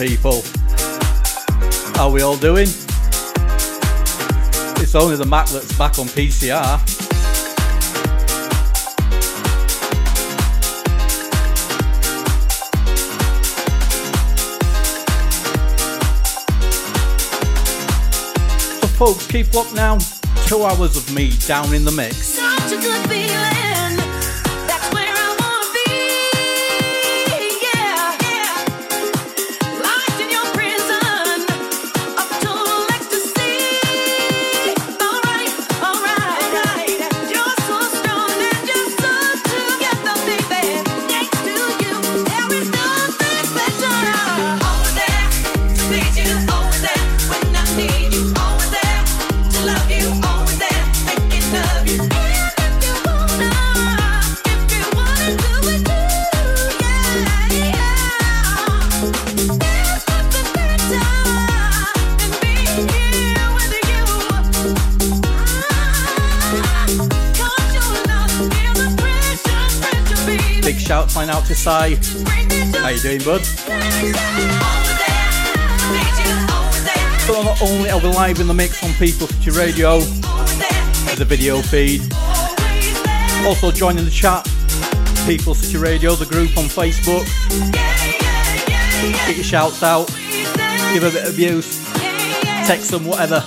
People, how we all doing? It's only the Mac that's back on PCR. So, folks, keep locked now. Two hours of me down in the mix. Say, how you doing, bud? So not only are we live in the mix on People City Radio, there's a video feed. Also joining the chat, People City Radio, the group on Facebook. Get your shouts out, give a bit of abuse, text them, whatever.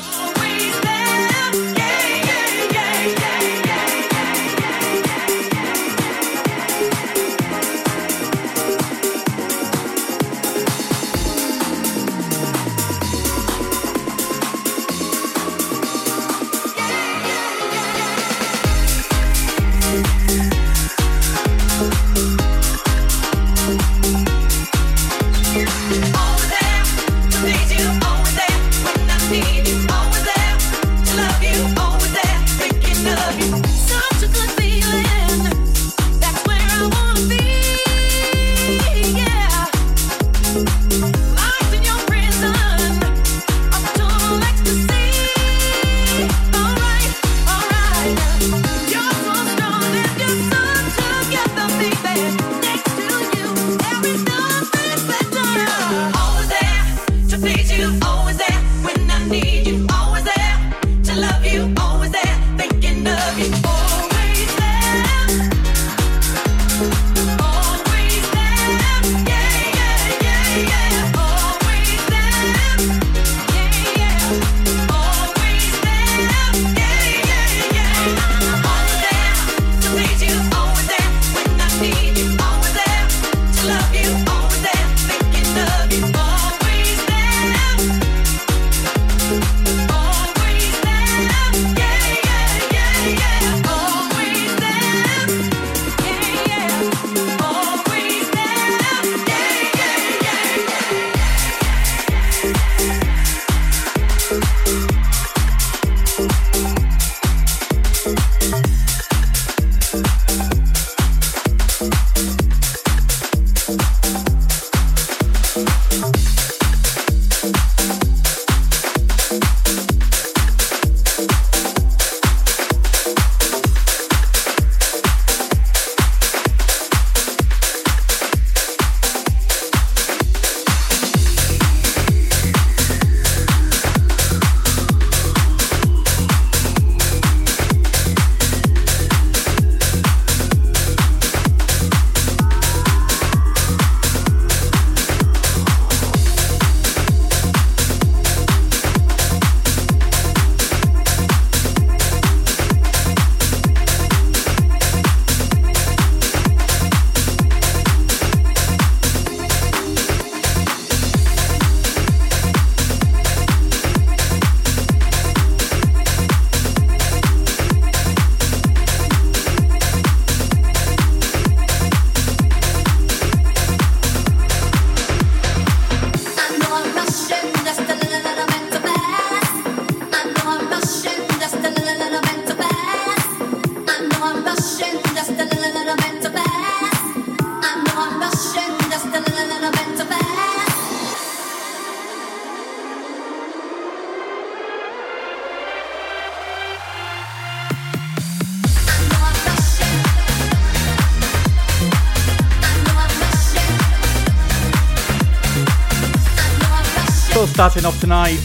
Starting off tonight,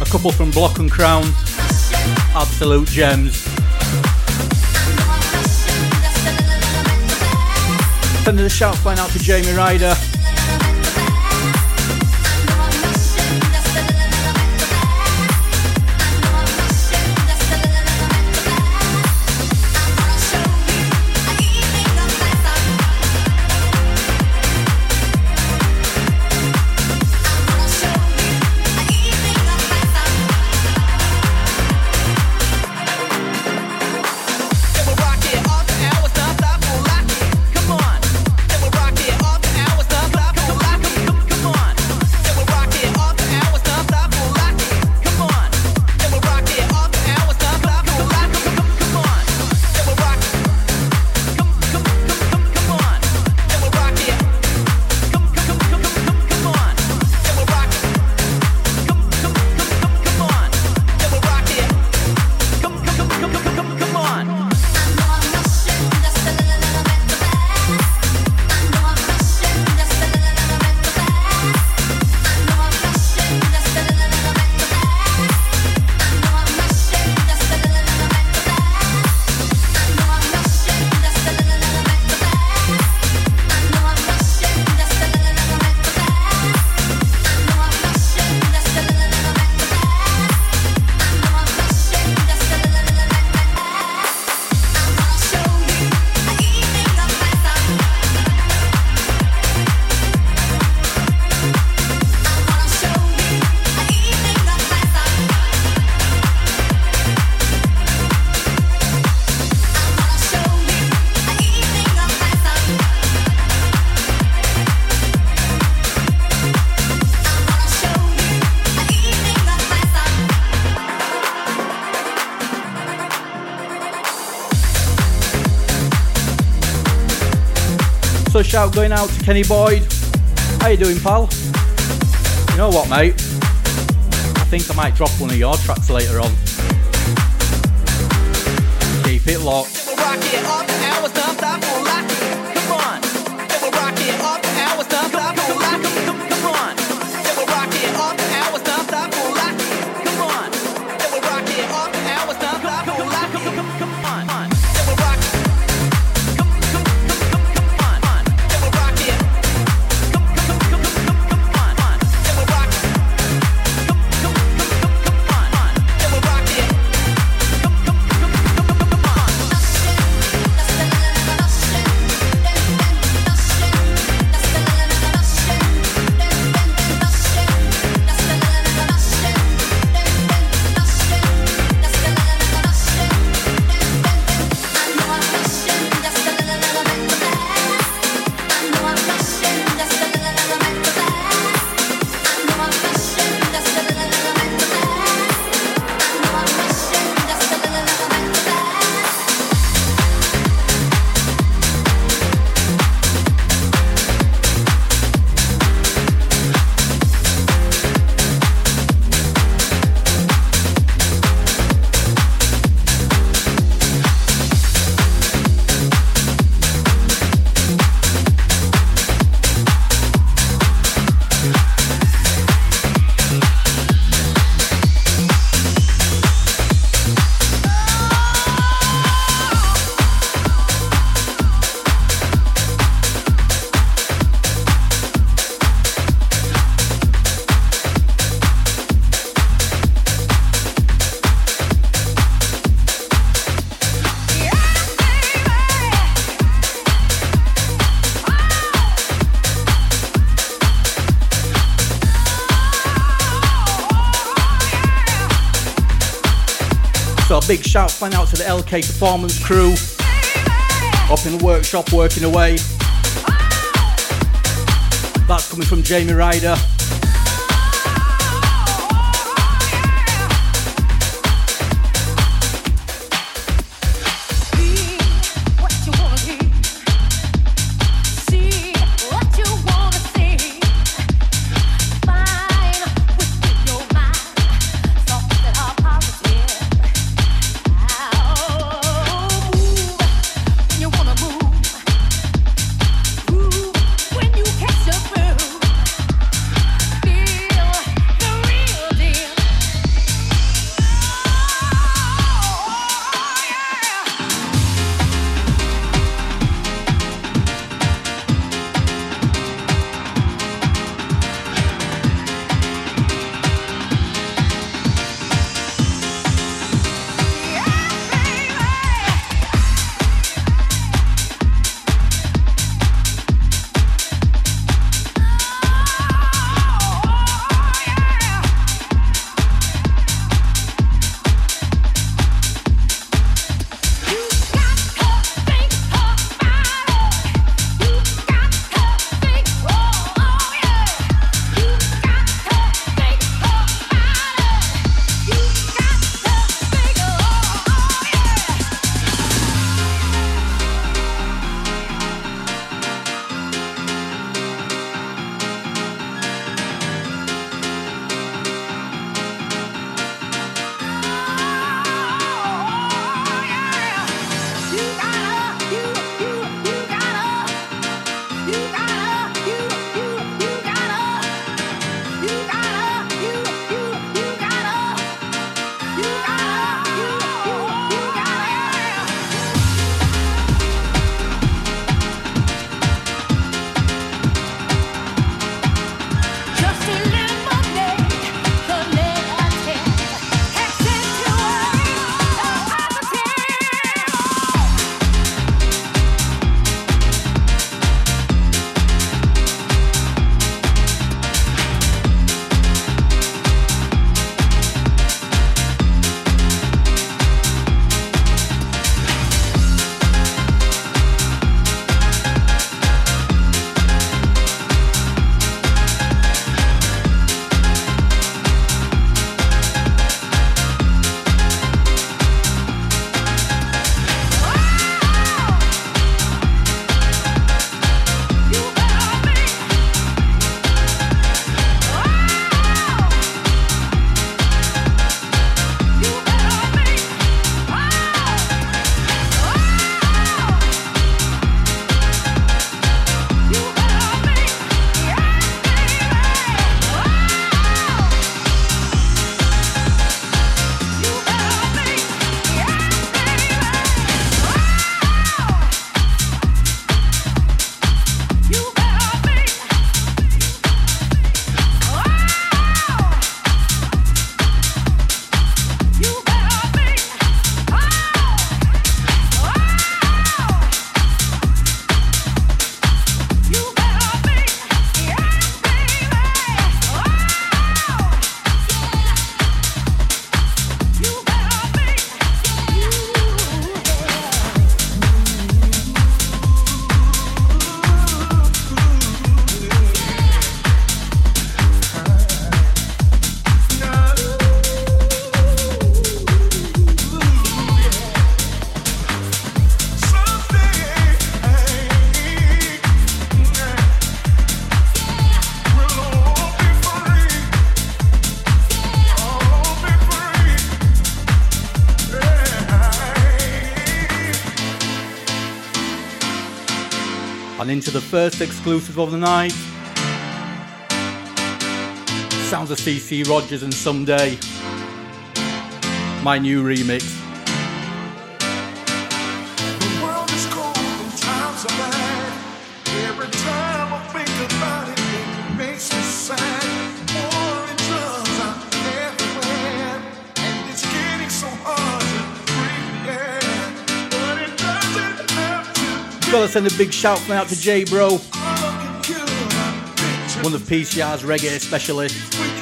a couple from Block and Crown, absolute gems. Sending a shout flying out to Jamie Ryder. Shout going out to Kenny Boyd. How you doing, pal? You know what, mate? I think I might drop one of your tracks later on. Keep it locked. Big shout fan out to the LK Performance crew up in the workshop working away. That's coming from Jamie Ryder. Into the first exclusive of the night. Sounds of CeCe Rogers and Someday. My new remix. Gotta send a big shout out to J Bro, one of PCR's reggae specialists.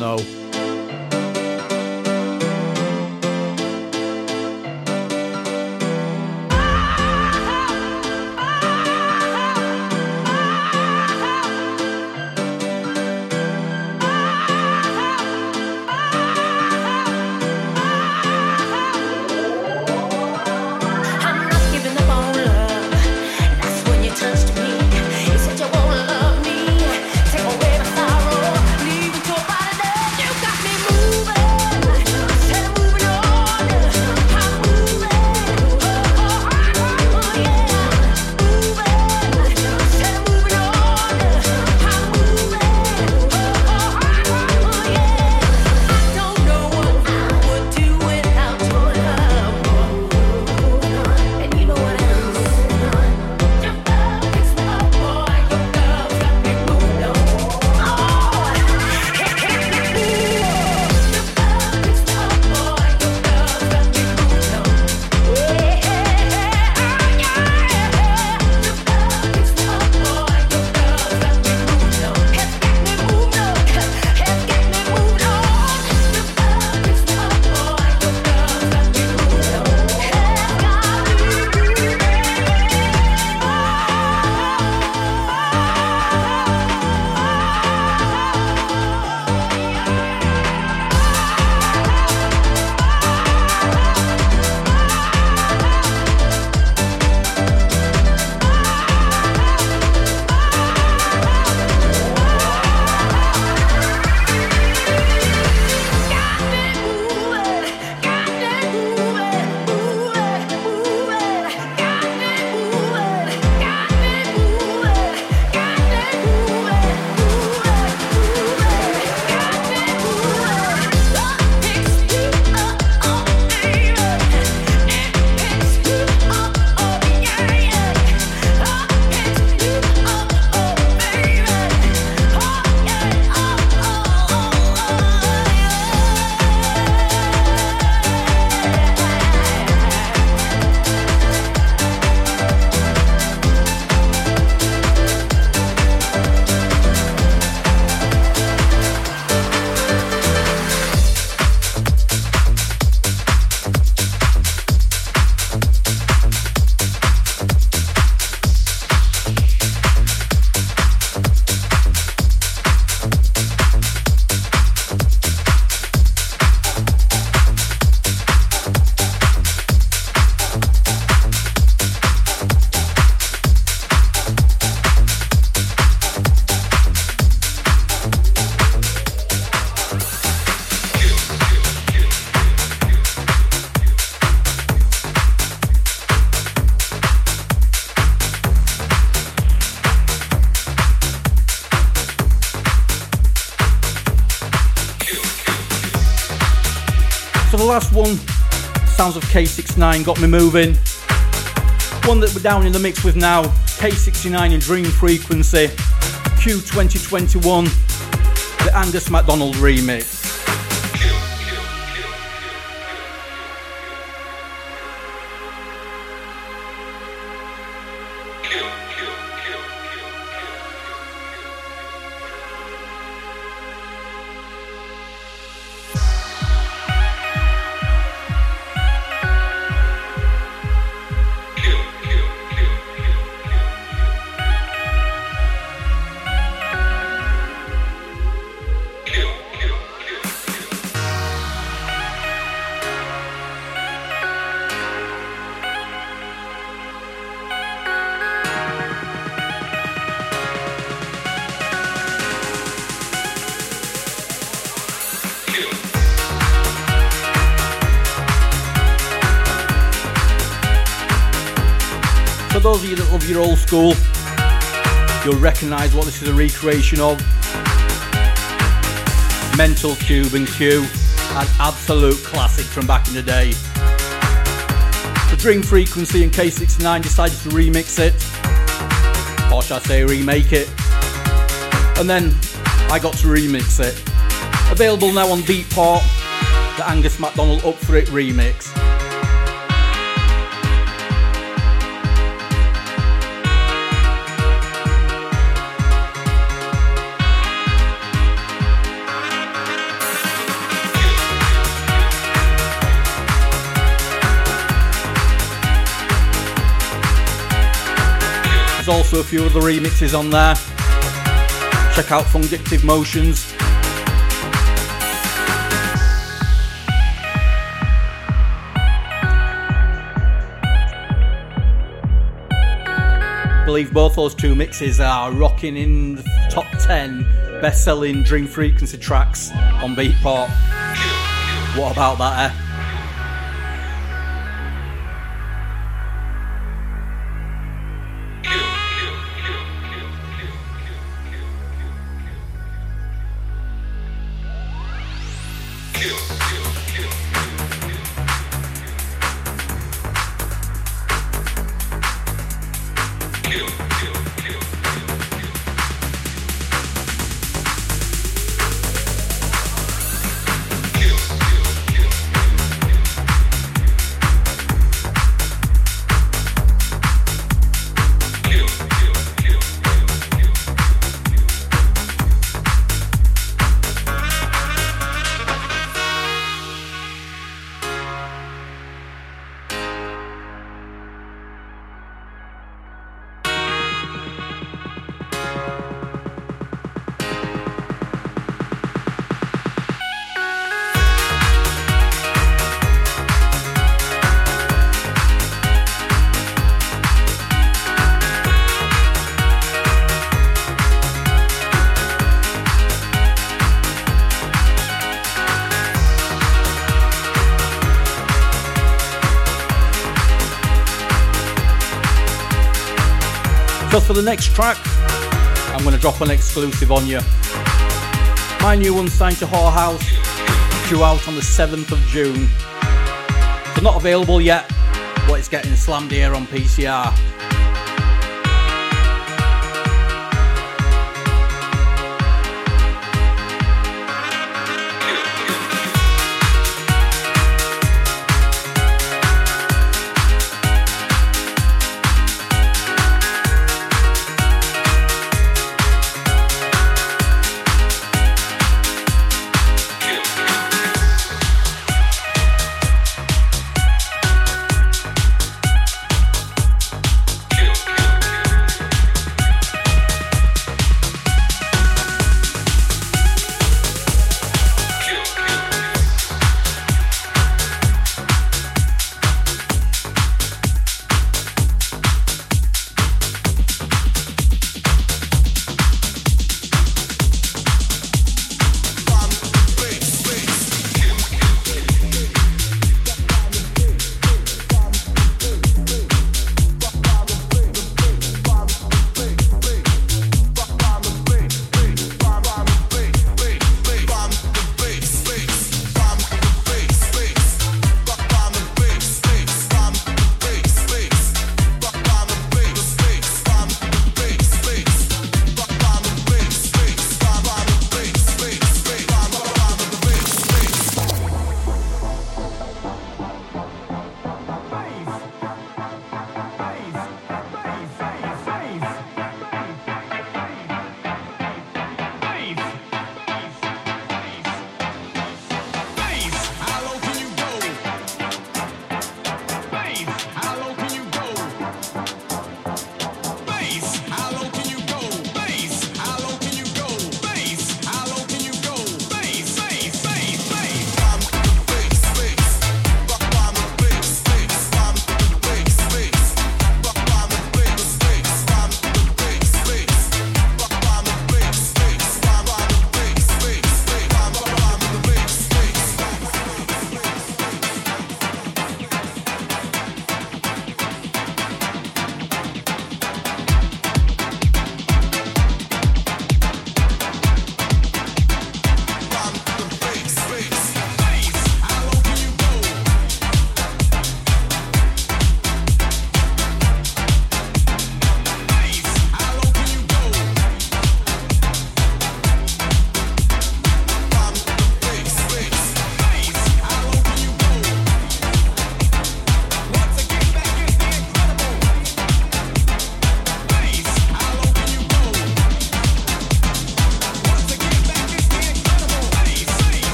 There's K69, got me moving. One that we're down in the mix with now, K69 and Dream Frequency, Q 2021, the Angus McDonald remix. You're old school, you'll recognise what this is a recreation of. Mental Cube and Q, an absolute classic from back in the day. The Dream Frequency and K69 decided to remix it, or should I say remake it, and then I got to remix it. Available now on Beatport, the Angus McDonald Up For It remix. Also a few other remixes on there. Check out Fungictive Motions. I believe both those two mixes are rocking in the top 10 best selling Dream Frequency tracks on Beatport. What about that, eh? For the next track, I'm going to drop an exclusive on you. My new one signed to Whorehouse, due out on the 7th of June. So not available yet, but it's getting slammed here on PCR.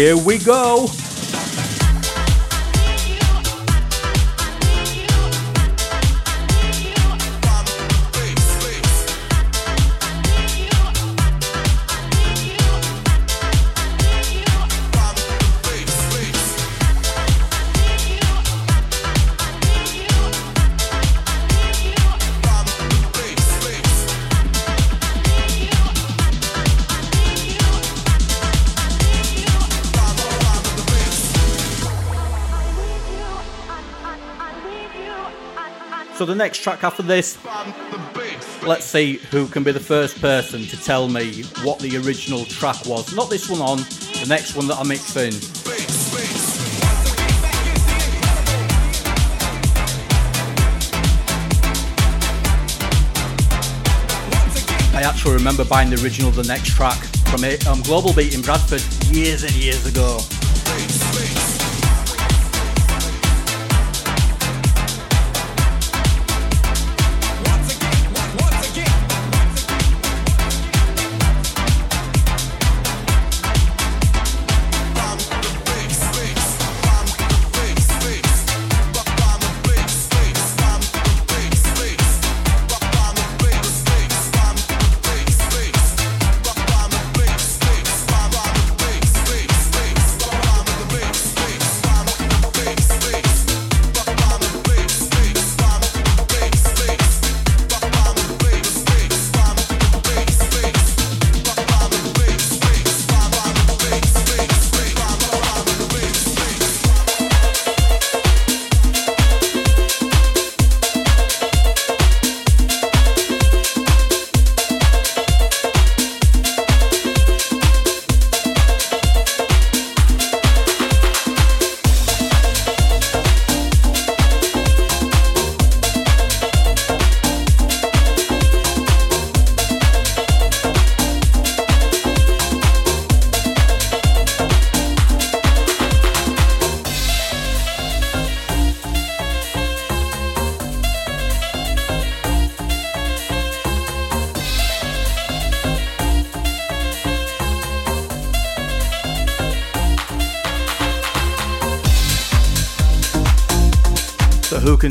Here we go. The next track after this, let's see who can be the first person to tell me what the original track was. Not this one on, the next one that I mix in. I actually remember buying the original the next track from a um, Global Beat in Bradford years and years ago.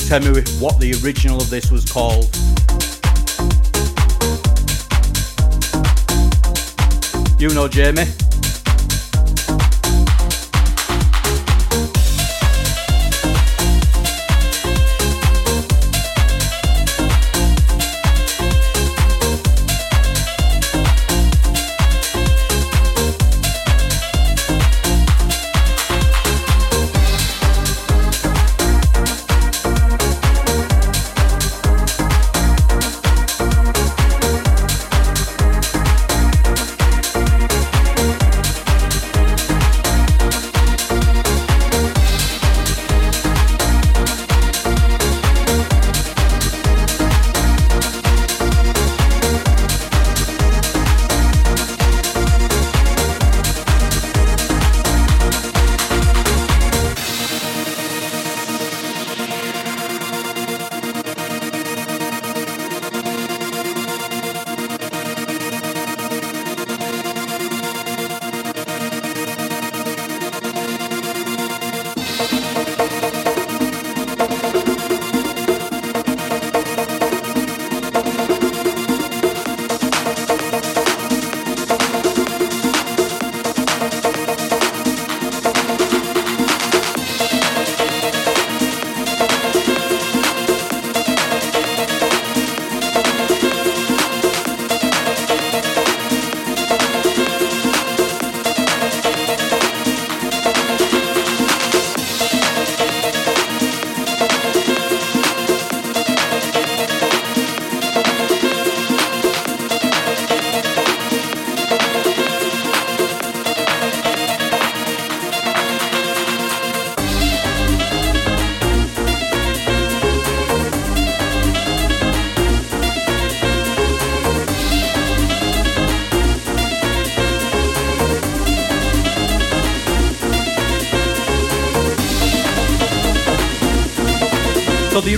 Tell me what the original of this was called? You know, Jamie.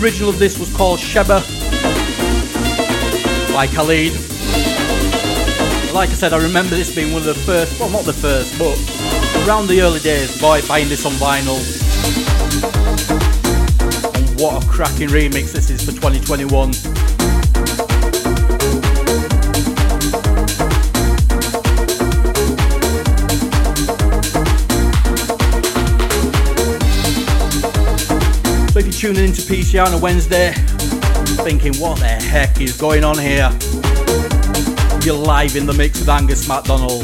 Original of this was called Chebba by Khaled. Like I said, I remember this being one of the first, well, not the first, but Around the early days, boy, buying this on vinyl. And what a cracking remix this is for 2021. Tuning into PCR on a Wednesday, thinking what the heck is going on here, you're live in the mix with Angus McDonald.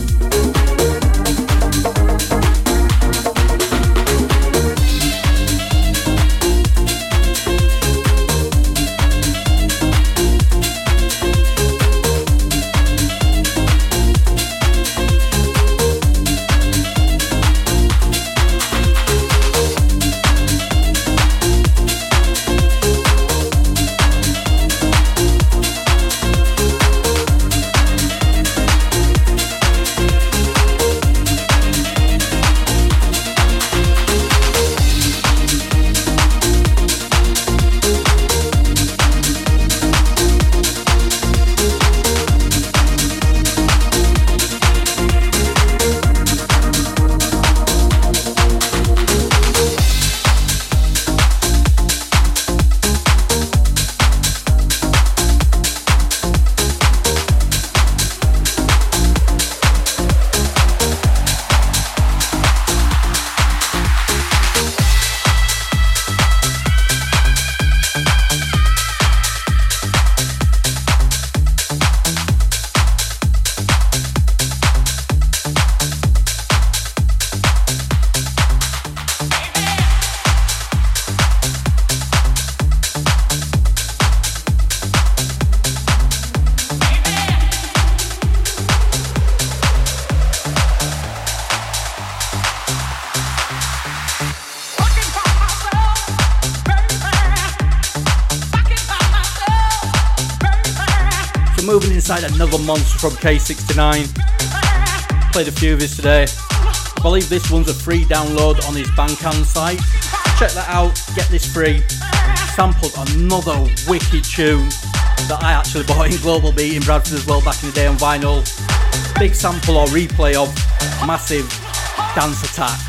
Another monster from K69. Played a few of his today. I believe this one's a free download on his Bandcamp site. Check that out, get this free. Sampled another wicked tune that I actually bought in Global Beat in Bradford as well back in the day on vinyl. Big sample or replay of Massive Dance Attack.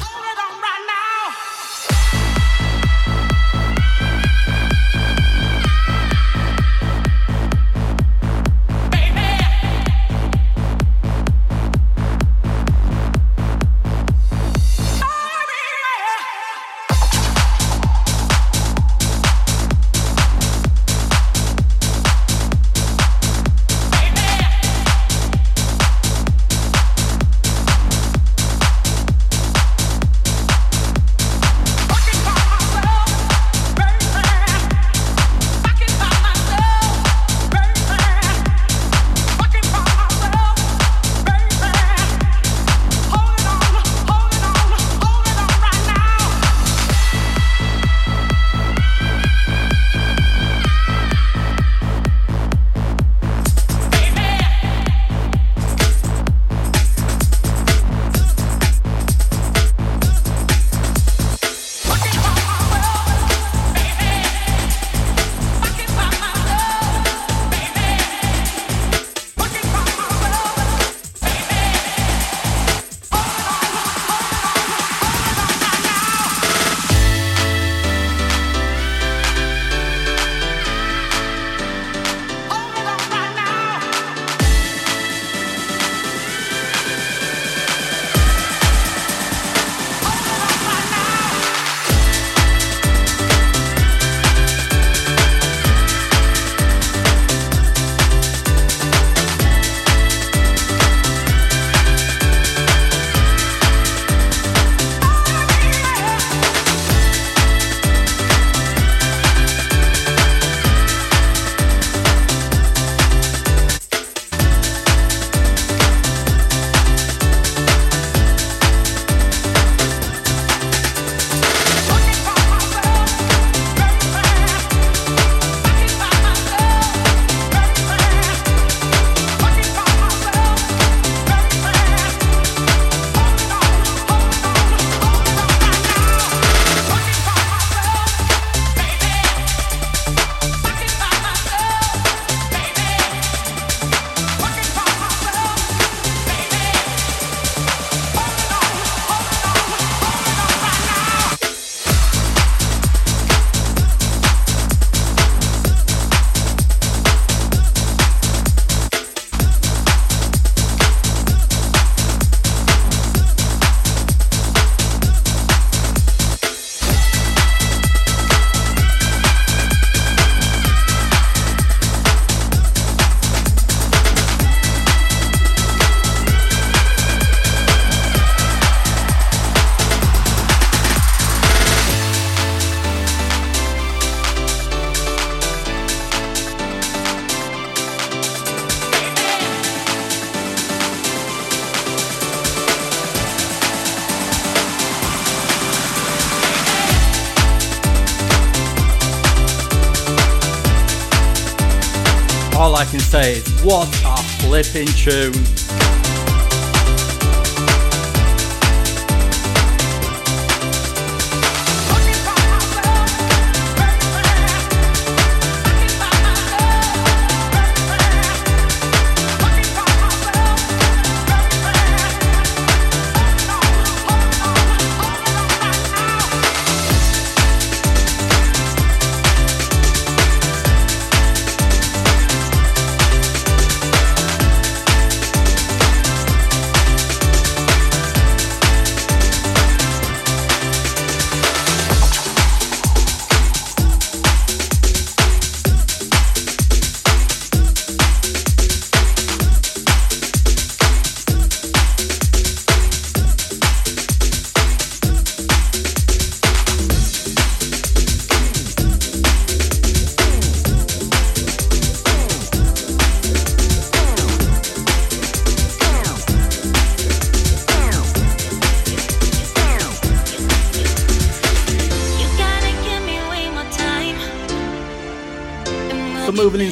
What a flipping tune.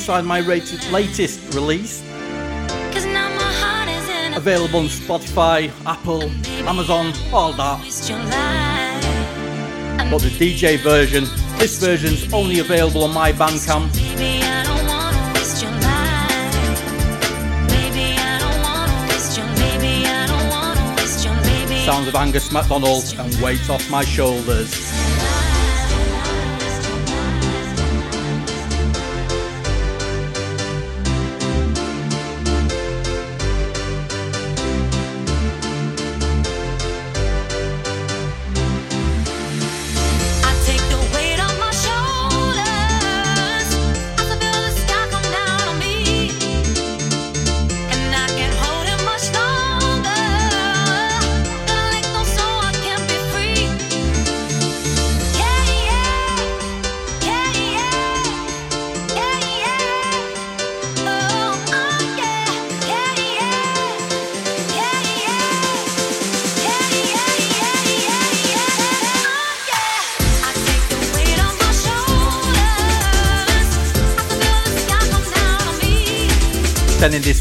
Inside my latest release. Available on Spotify, Apple, Amazon, all that. But the DJ version, this version's only available on my Bandcamp. Sounds of Angus McDonald and Weight Off My Shoulders.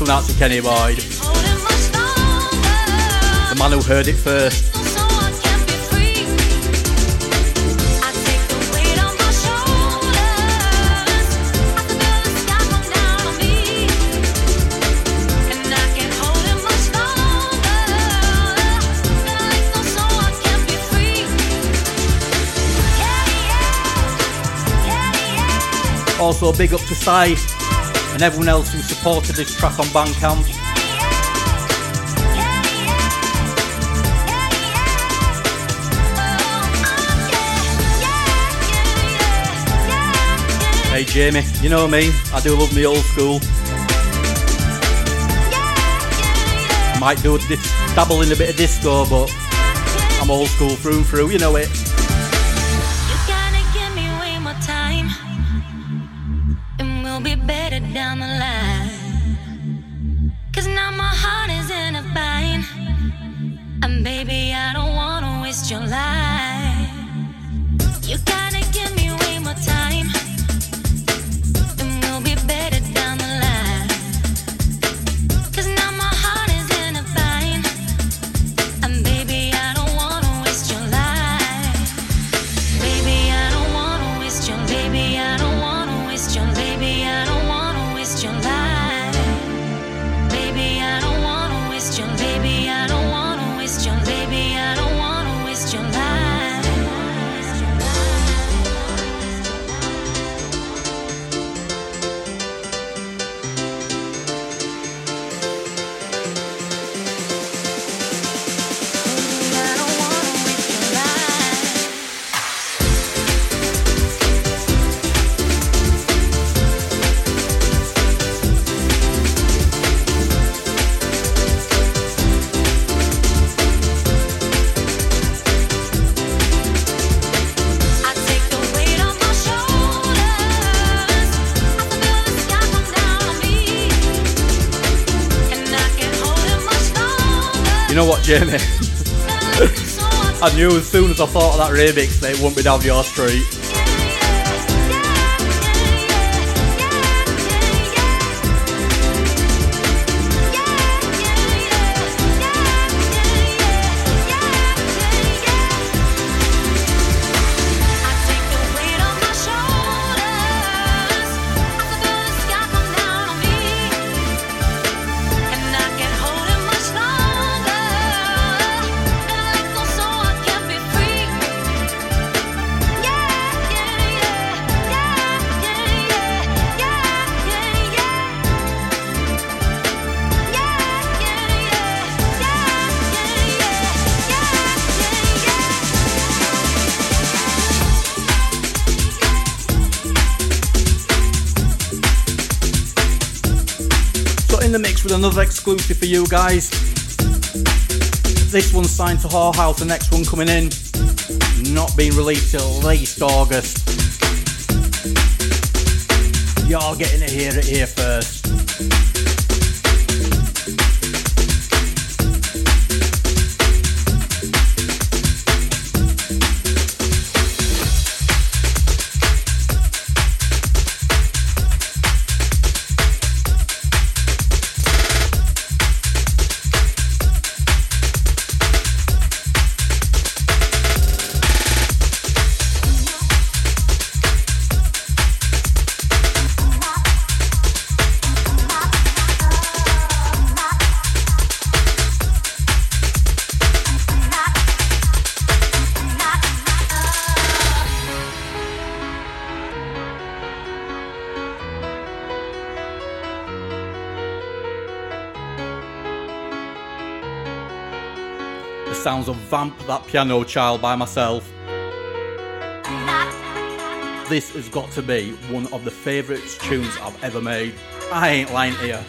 Out to Kenny Boyd. The man who heard it first. Also, big up to Sai and everyone else who supported this track on Bandcamp. Hey Jamie, you know me, I do love me old school. Might do a dabble in a bit of disco, but I'm old school through and through, you know it. I knew as soon as I thought of that remix that it wouldn't be down your street. Exclusive for you guys. This one's signed to Whorehouse, the next one coming in, not being released till at least August. You're getting to hear it here first. Sounds of Vamp That Piano Child by myself. This has got to be one of the favourite tunes I've ever made. I ain't lying here.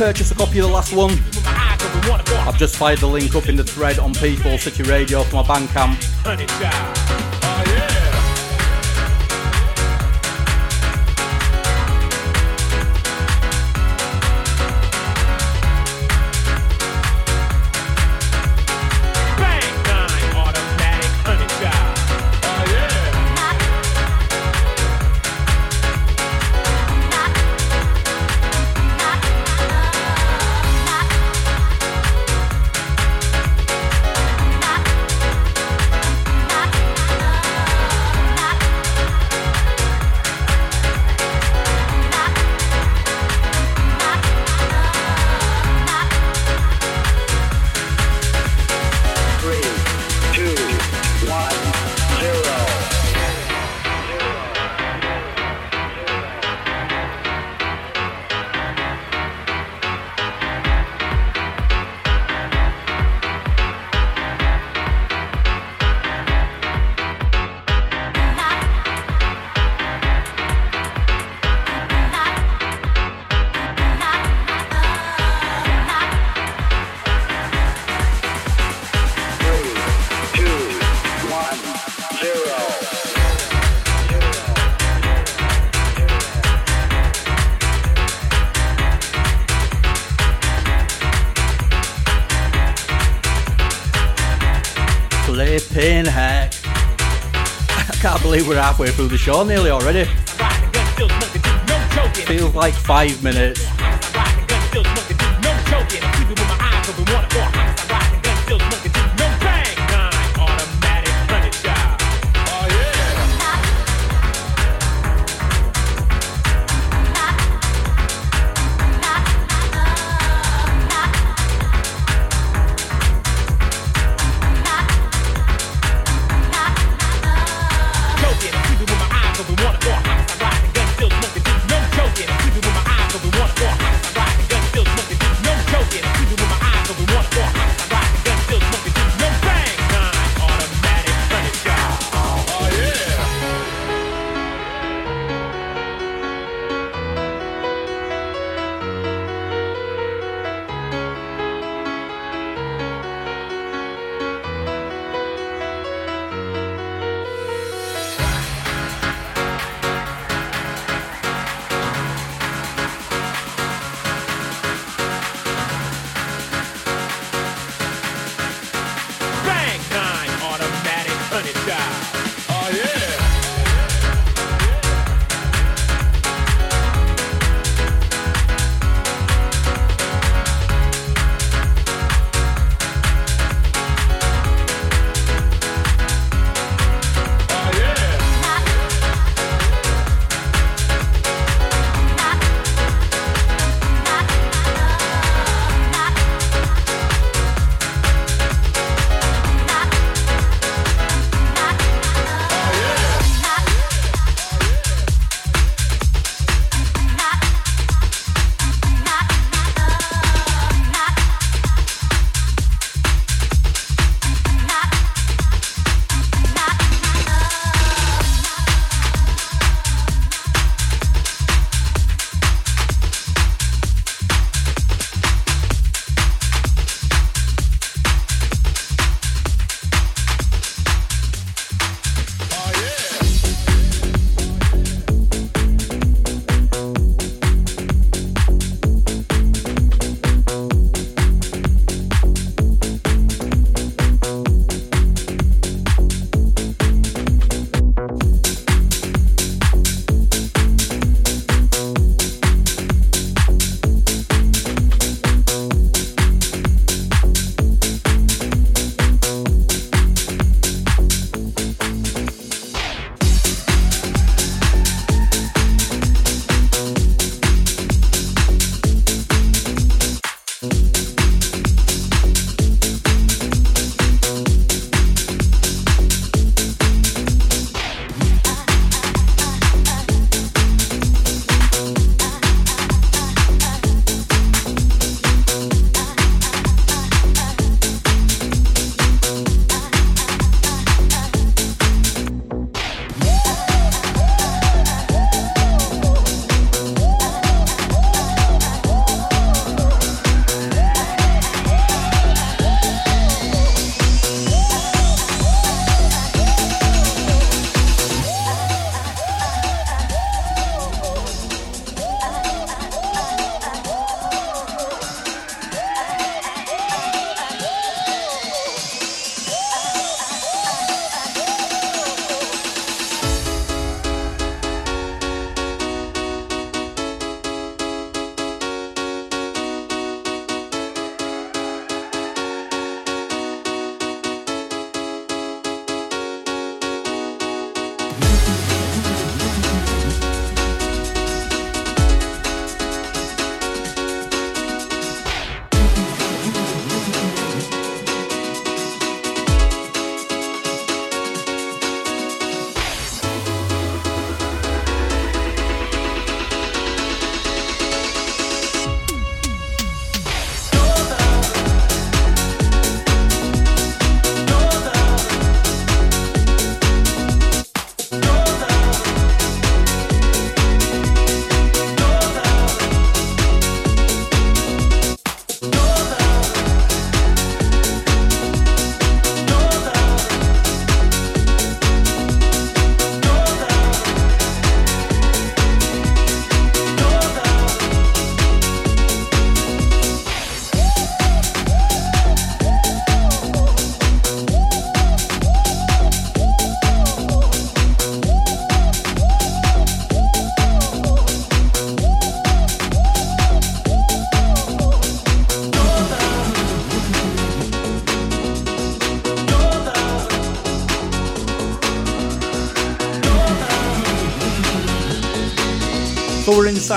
Purchase a copy of the last one, I've just fired the link up in the thread on People City Radio for my Bandcamp. We're halfway through the show nearly already. Feels like five minutes.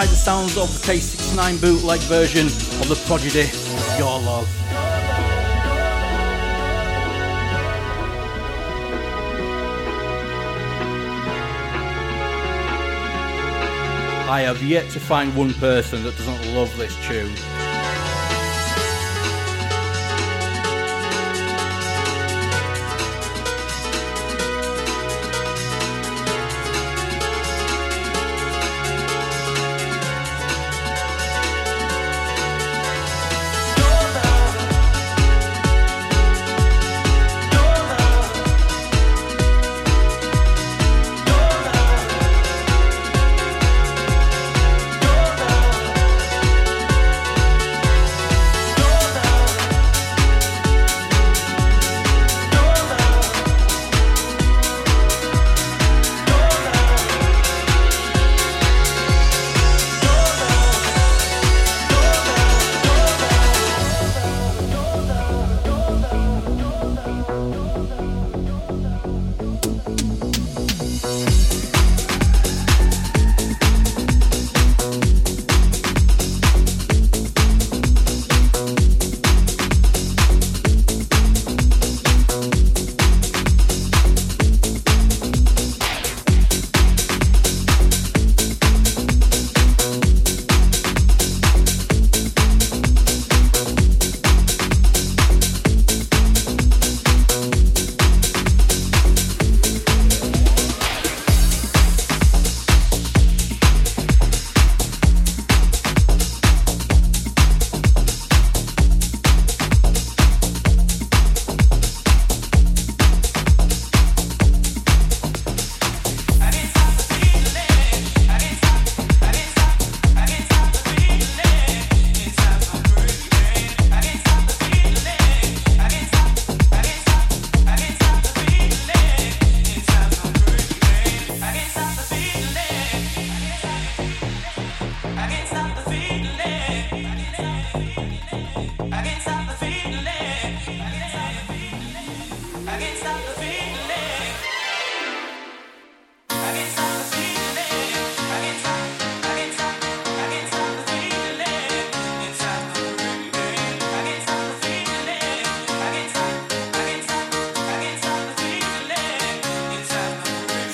The sounds of the K69 bootleg version of the Prodigy Your Love. I have yet to find one person that doesn't love this tune.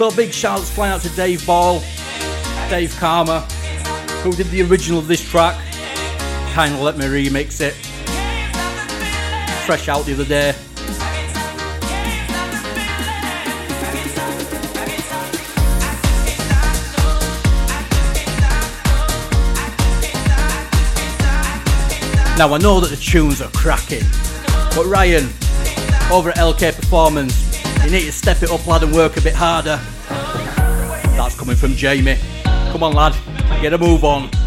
So big shouts flying out to Dave Ball, Dave Karma, who did the original of this track. Kindly let me remix it. Fresh out the other day. Now I know that the tunes are cracking, but Ryan, over at LK Performance, you need to step it up, lad, and work a bit harder. From Jamie. Come on, lad, get a move on.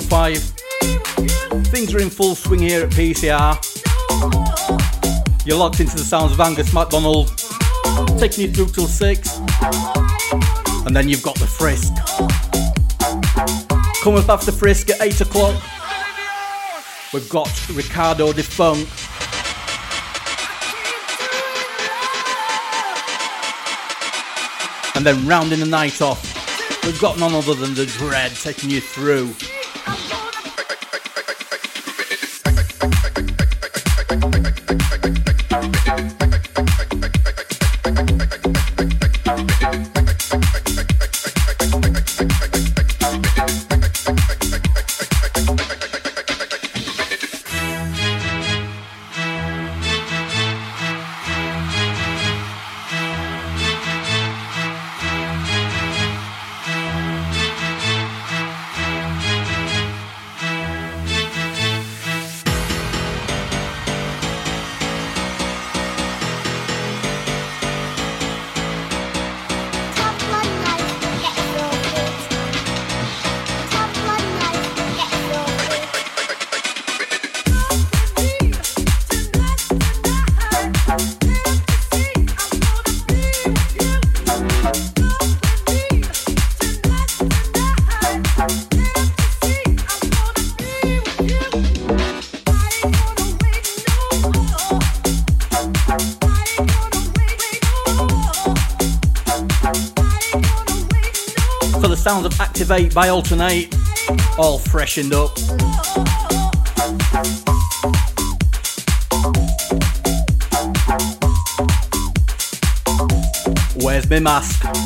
Five. things are in full swing here at PCR. You're locked into the sounds of Angus McDonald, taking you through till 6. And then you've got the Frisk. Come up after Frisk at 8 o'clock. We've got Ricardo De Funk. And then rounding the night off, we've got none other than the Dread taking you through. Activate by Altern-8, all freshened up. Where's my mask?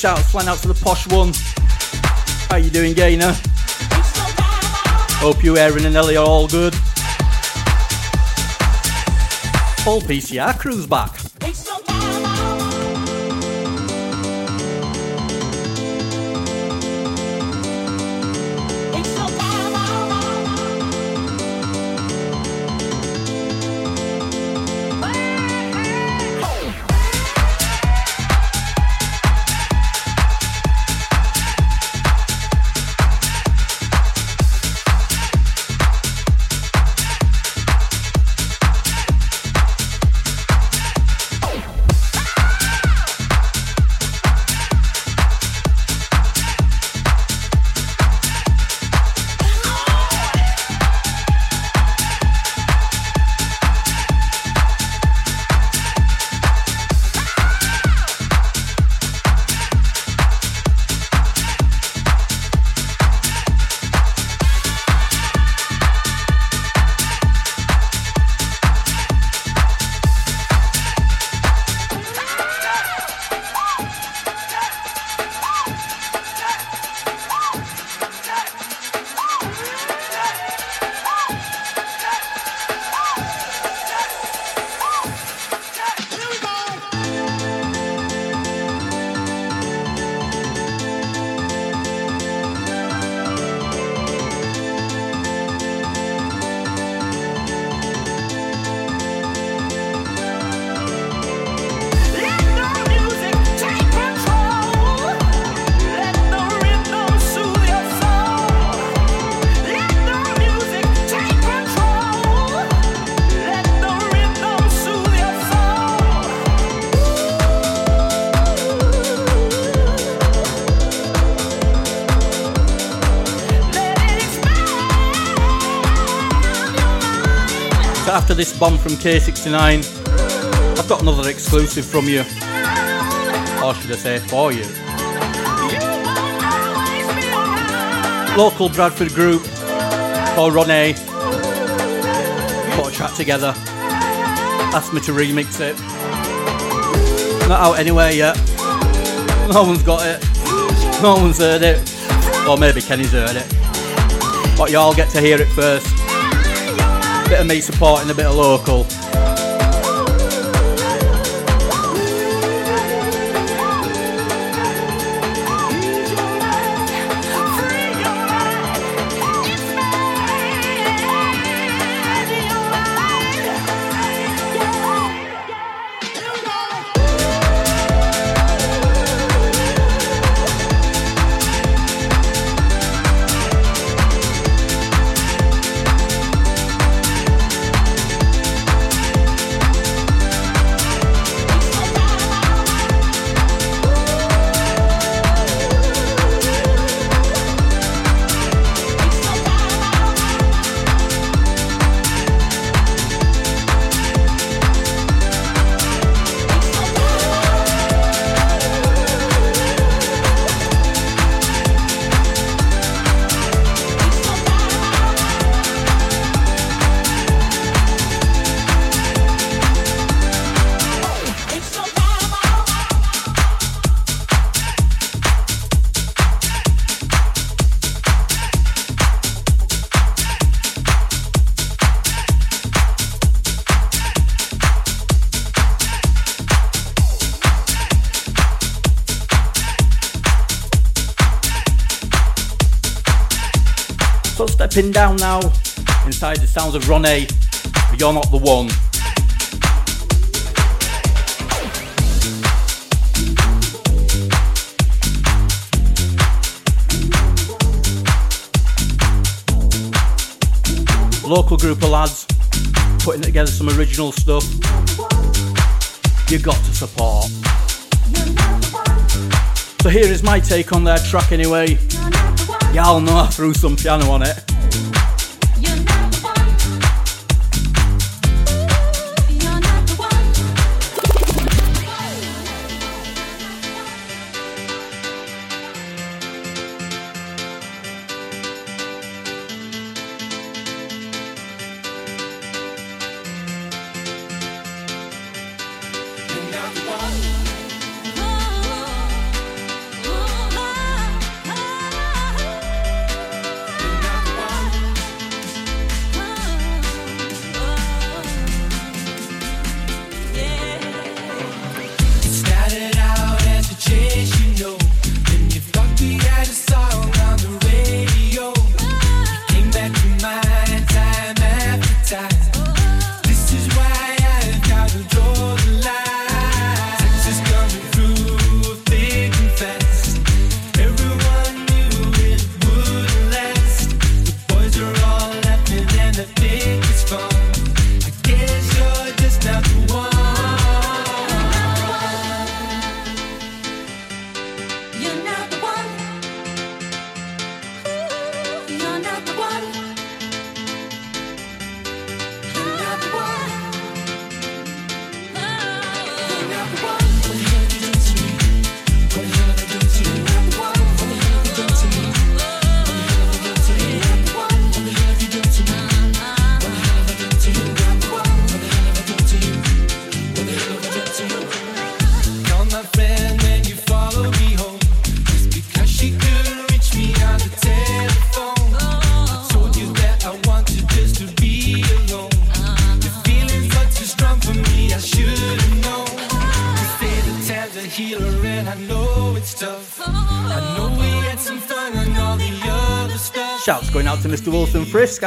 Shouts flying out to the posh one. How you doing, Gaynor? Hope you, Aaron and Ellie are all good. All PCR crew's back. This bomb from K69, I've got another exclusive from you. Or should I say, for you. Local Bradford group called Ronne put a track together. Asked me to remix it. Not out anywhere yet. No one's got it. No one's heard it. Or maybe Kenny's heard it. But you all get to hear it first. Bit of me supporting a bit of local. Stepping down now inside the sounds of Ronne. You're not the one. Local group of lads putting together some original stuff. You got to support. So here is my take on their track anyway. Y'all know I threw some piano on it.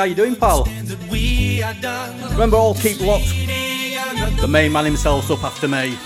How you doing, pal? Remember, all keep locked. The main man himself's up after me.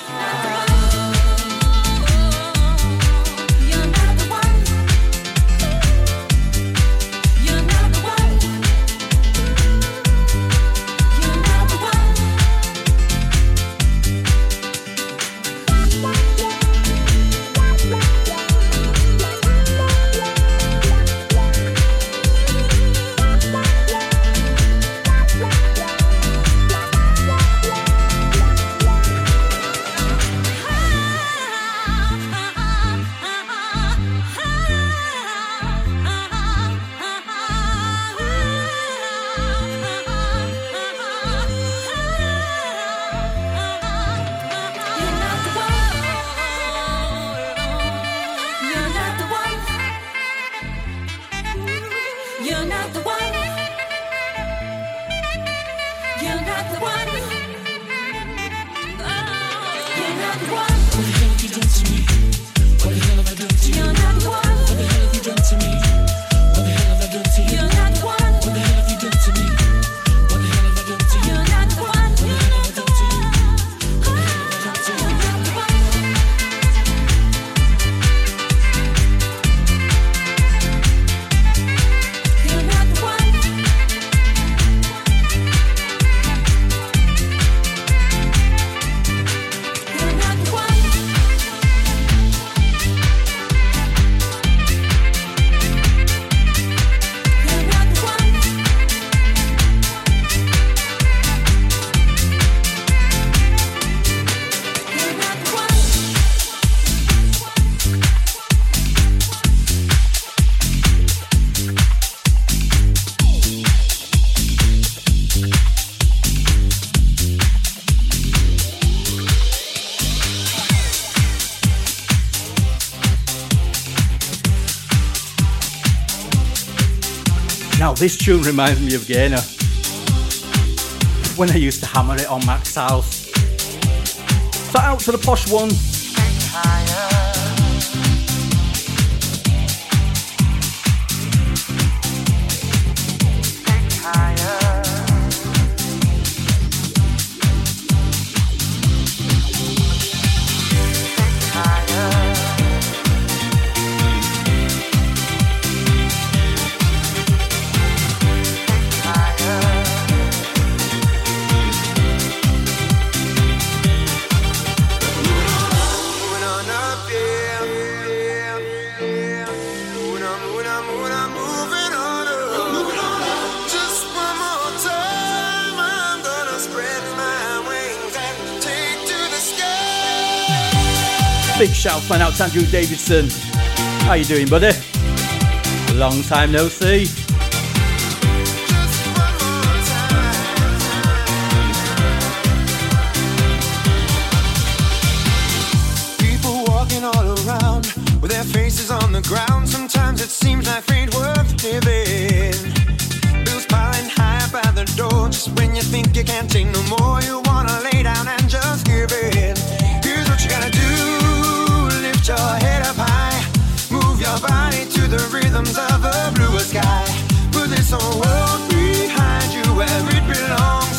This tune reminds me of Gaynor. When I used to hammer it on Mac's house. So out to the posh one. Shout fan out to Andrew Davidson. How you doing, buddy? Long time no see. People walking all around with their faces on the ground. Sometimes it seems like ain't worth living. Bills piling high up at the door. Just when you think you can't take no more, the rhythms of a bluer sky. Put this whole world behind you where it belongs.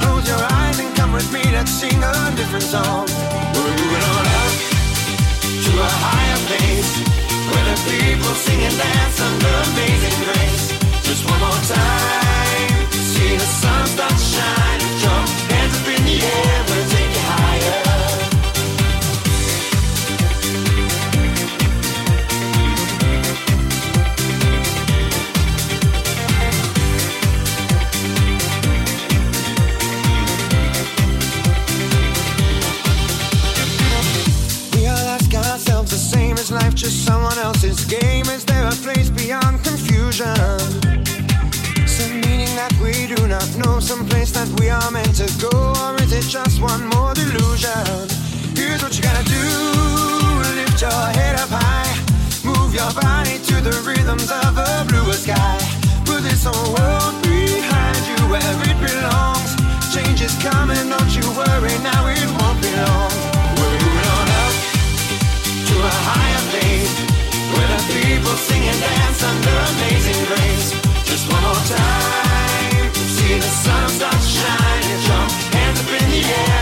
Close your eyes and come with me, let's sing a different song. We're moving on up to a higher place where the people sing and dance under amazing grace. Just one more time, see the sun start to game? Is there a place beyond confusion? Some meaning that we do not know, some place that we are meant to go, or is it just one more delusion? Here's what you gotta do lift your head up high, move your body to the rhythms of a bluer sky. Put this whole world behind you where it belongs. Change is coming, don't you worry, now sing and dance under amazing. Just one more time, see the sun start and jump hands up in the air,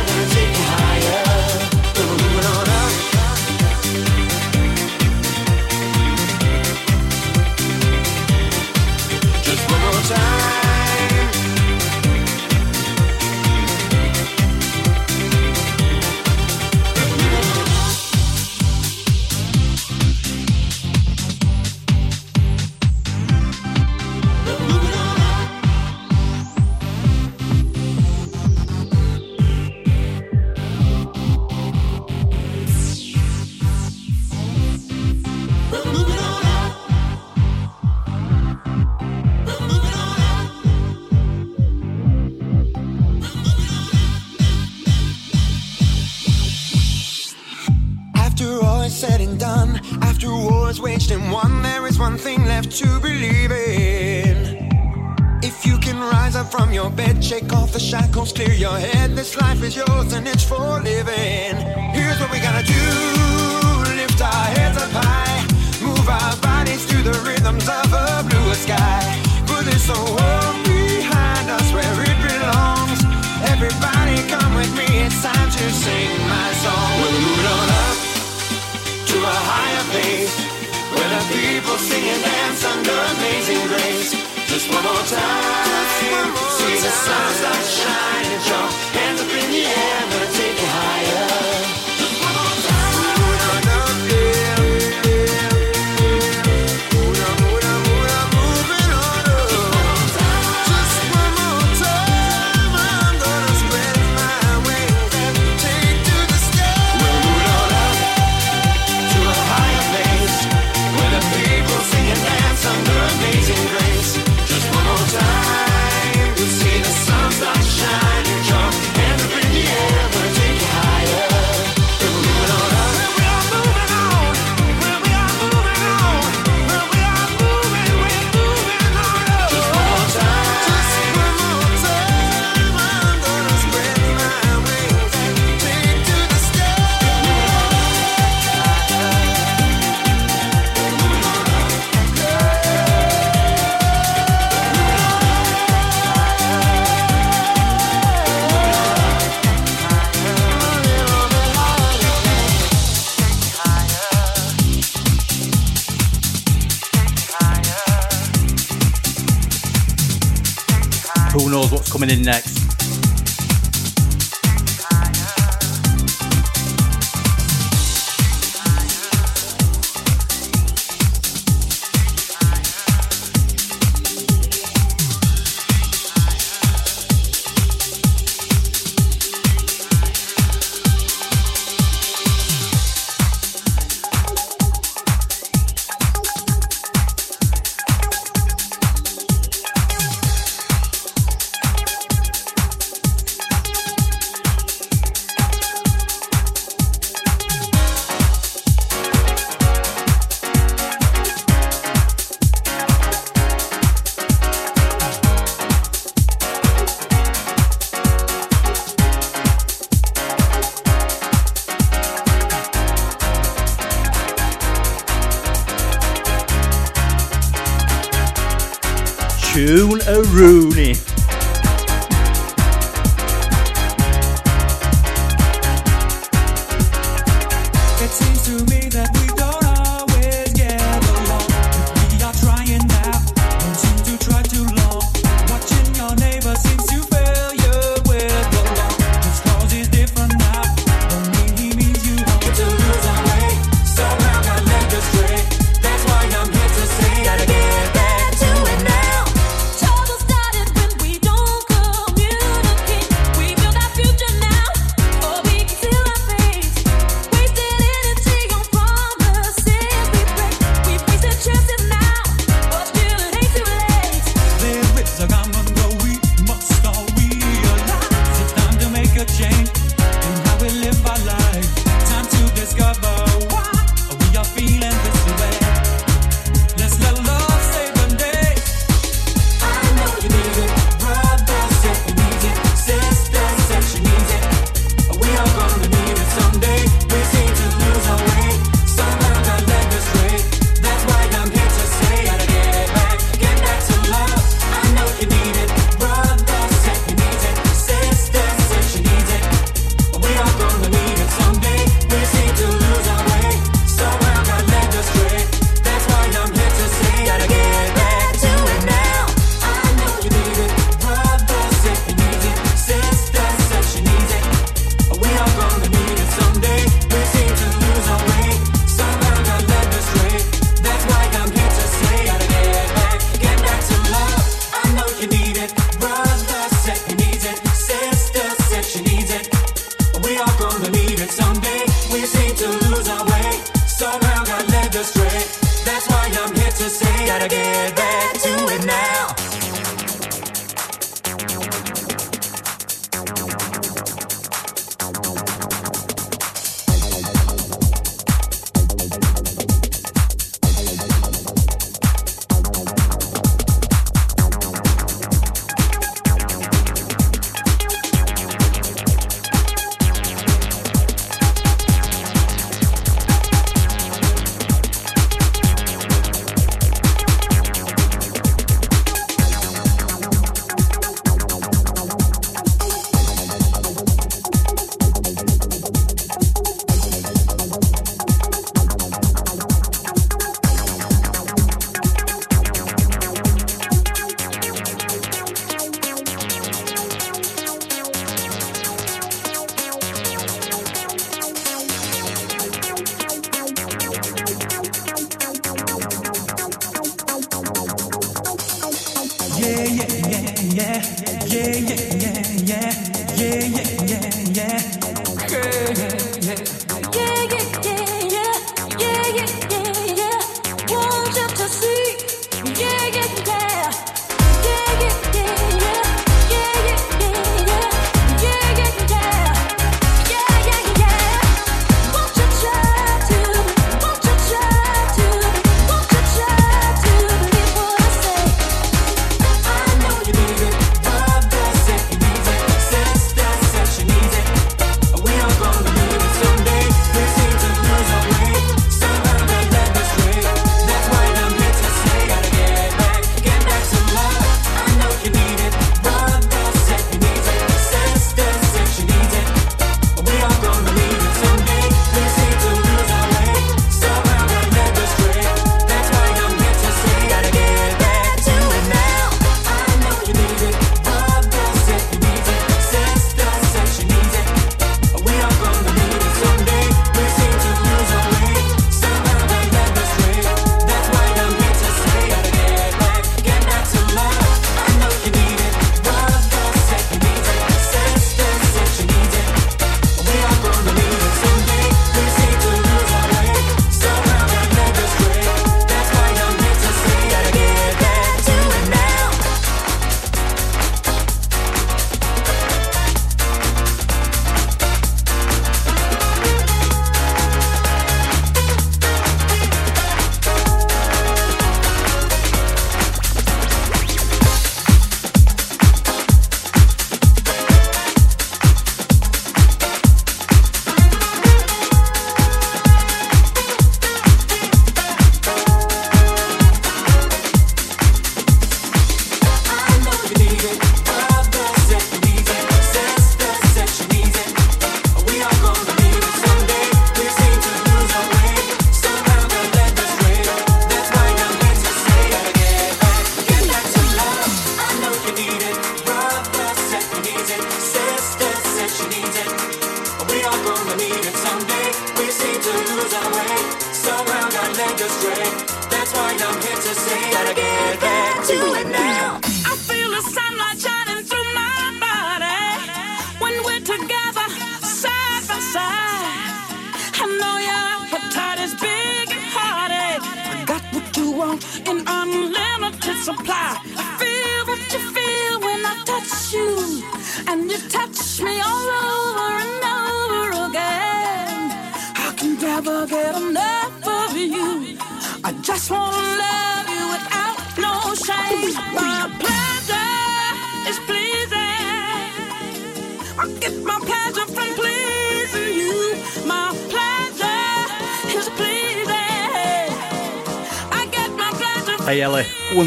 coming in next?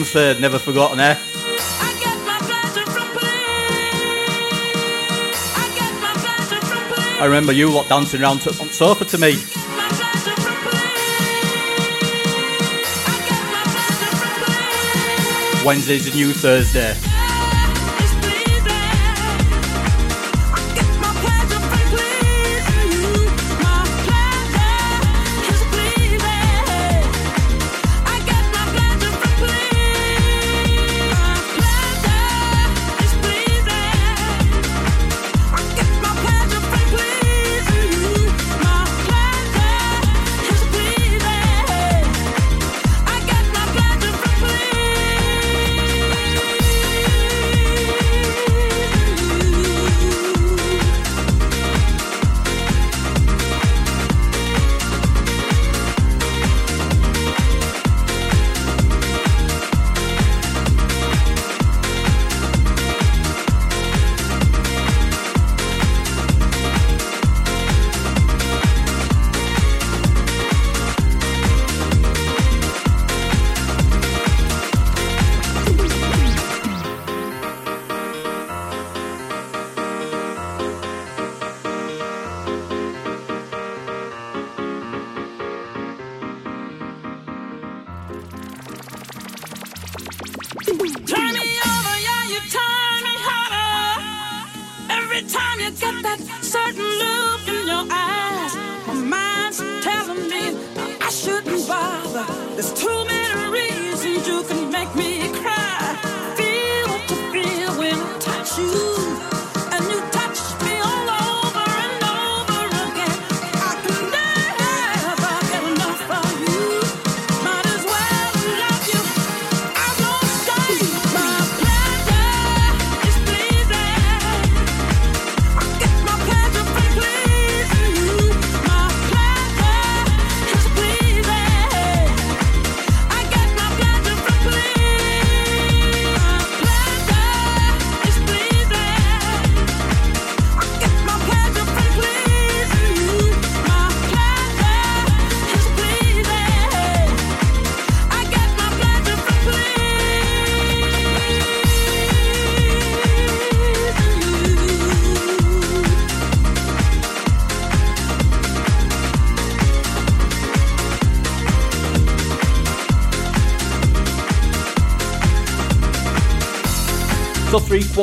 Third, never forgotten, eh? I remember you lot dancing around on sofa to me. Wednesday's a new Thursday.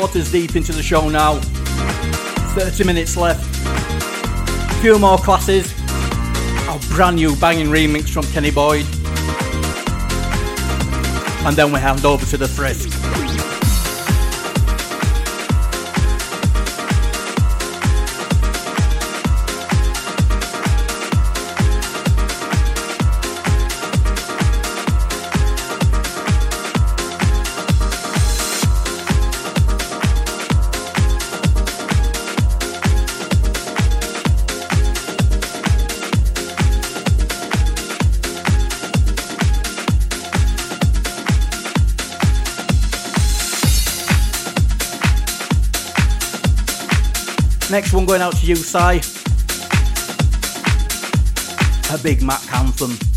Quarters deep into the show now. 30 minutes left. A few more classes. A brand new banging remix from Kenny Boyd. And then we hand over to the frisk. One going out to you, Si. A big Mac anthem.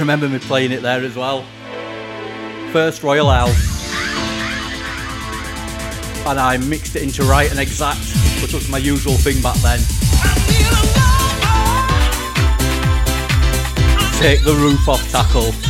Remember me playing it there as well. First Royal House. And I mixed it into right and exact, which was my usual thing back then. Take the roof off tackle.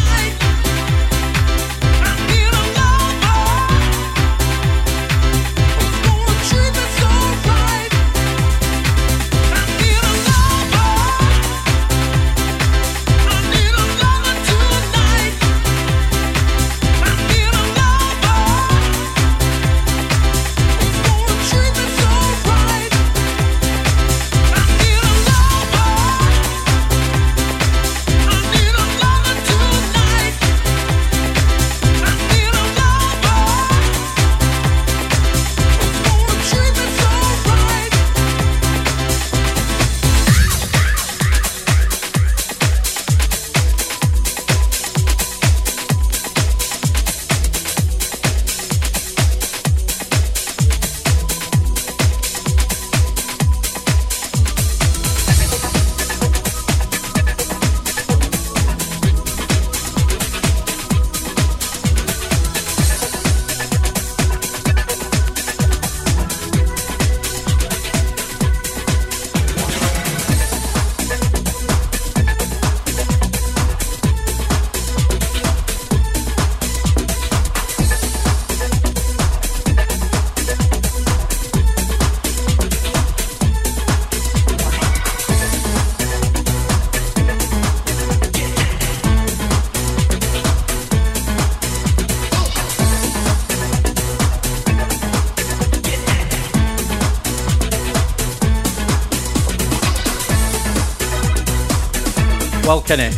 Kenny,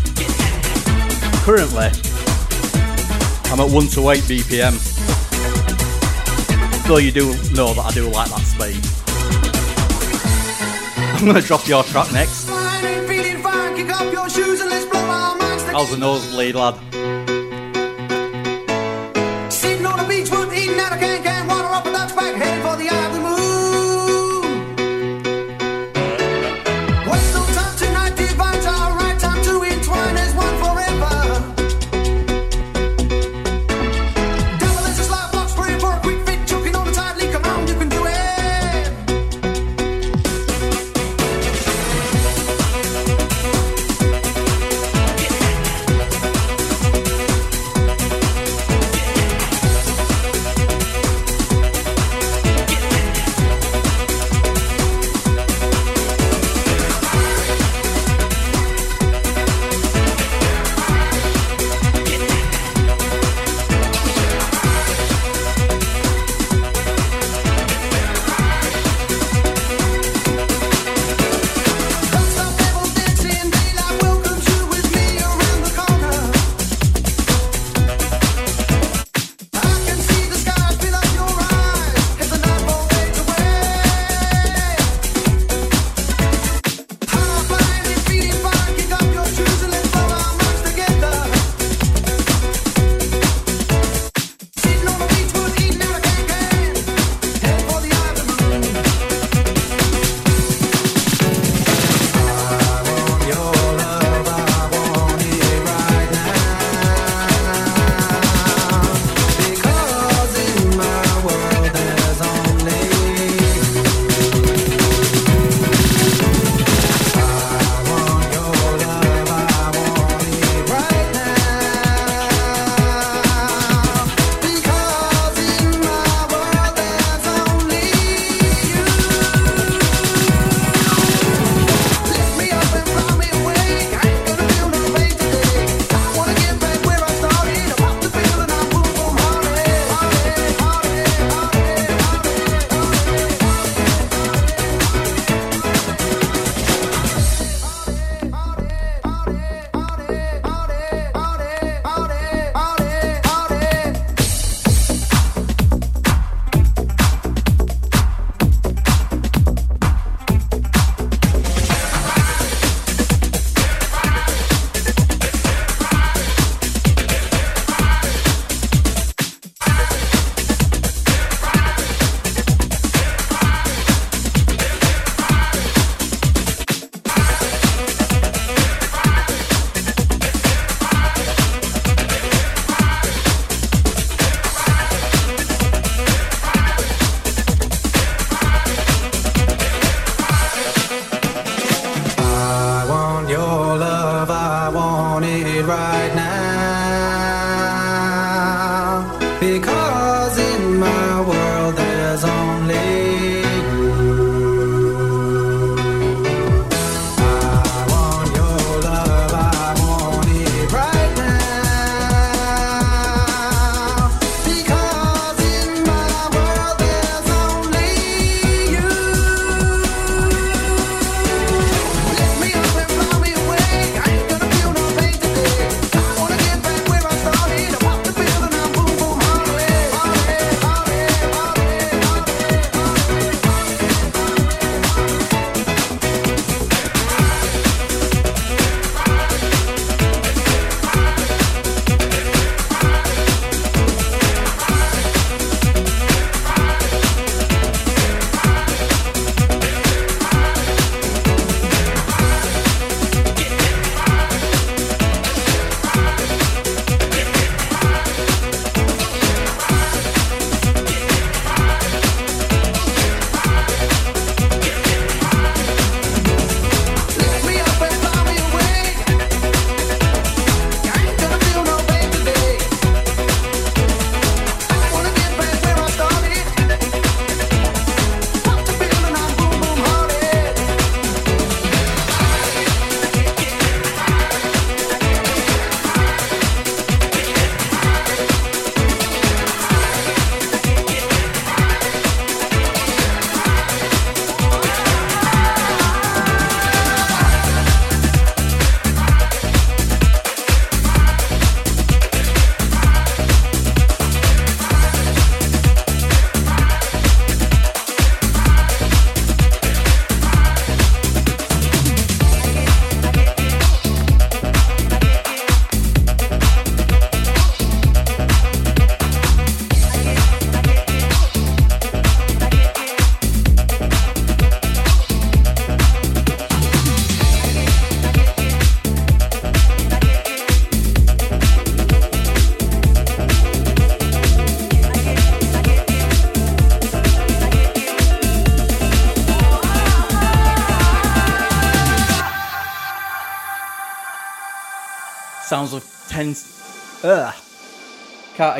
currently I'm at 1 to 8 BPM. Though you do know that I do like that speed. I'm going to drop your track next. How's the nosebleed, lad?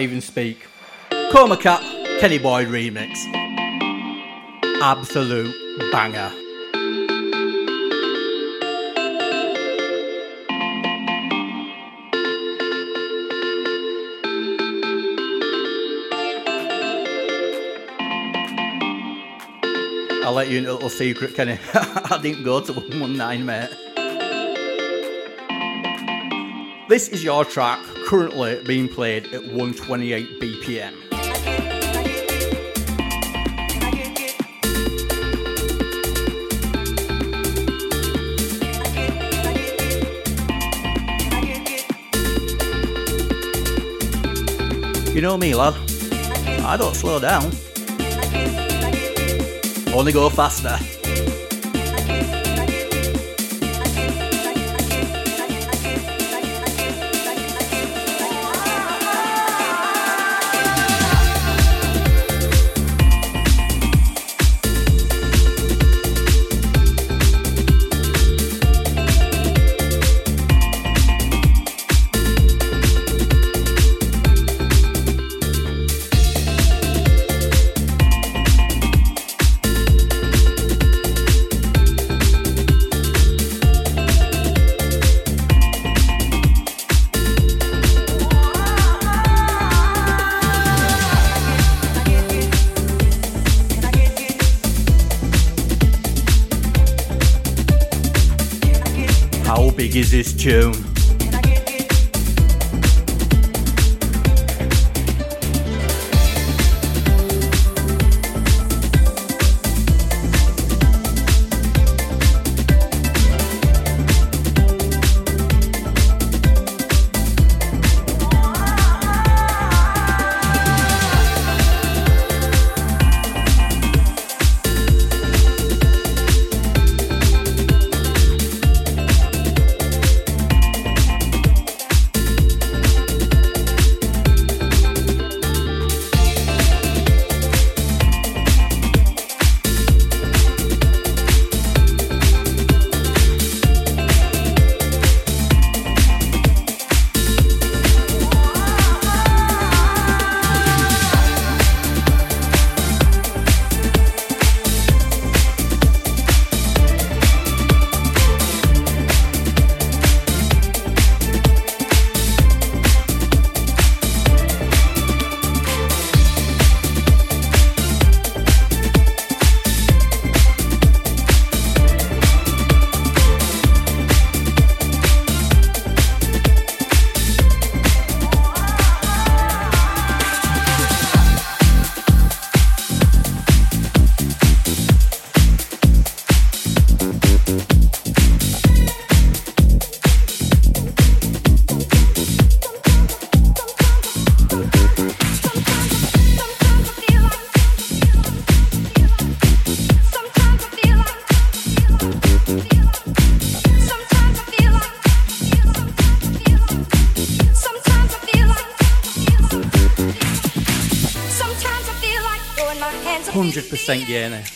even speak. Coma Cat, Kenny Boyd remix. Absolute banger. I'll let you into a little secret, Kenny. I didn't go to 119, mate. This is your track currently being played at 128 BPM. You know me, lad. I don't slow down. Only go faster. June. 100%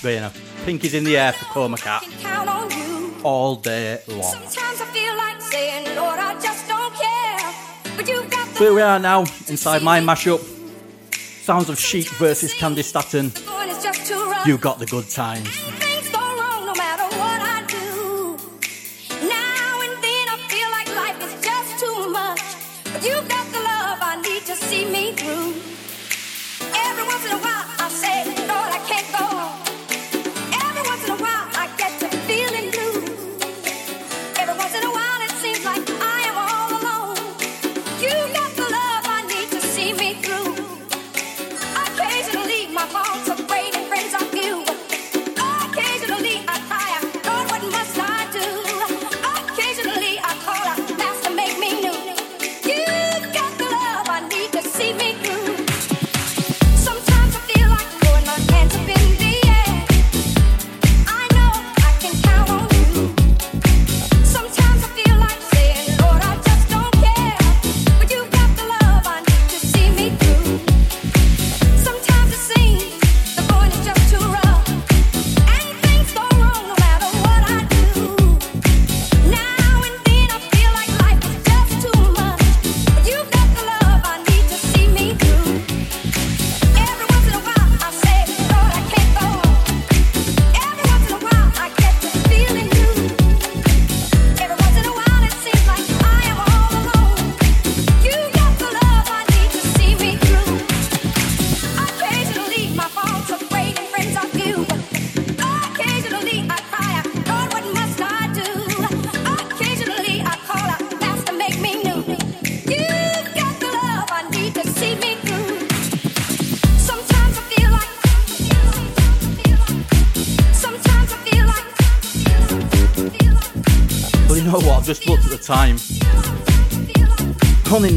Gaynor. Pinkies in the air for Coma Cat Count on you. all day long. Sometimes I feel like saying, Lord, I just don't care. But you've got So here we are now inside my mashup. Sounds of Chic versus Candi Staton. going, it's just too rough. You got the good times.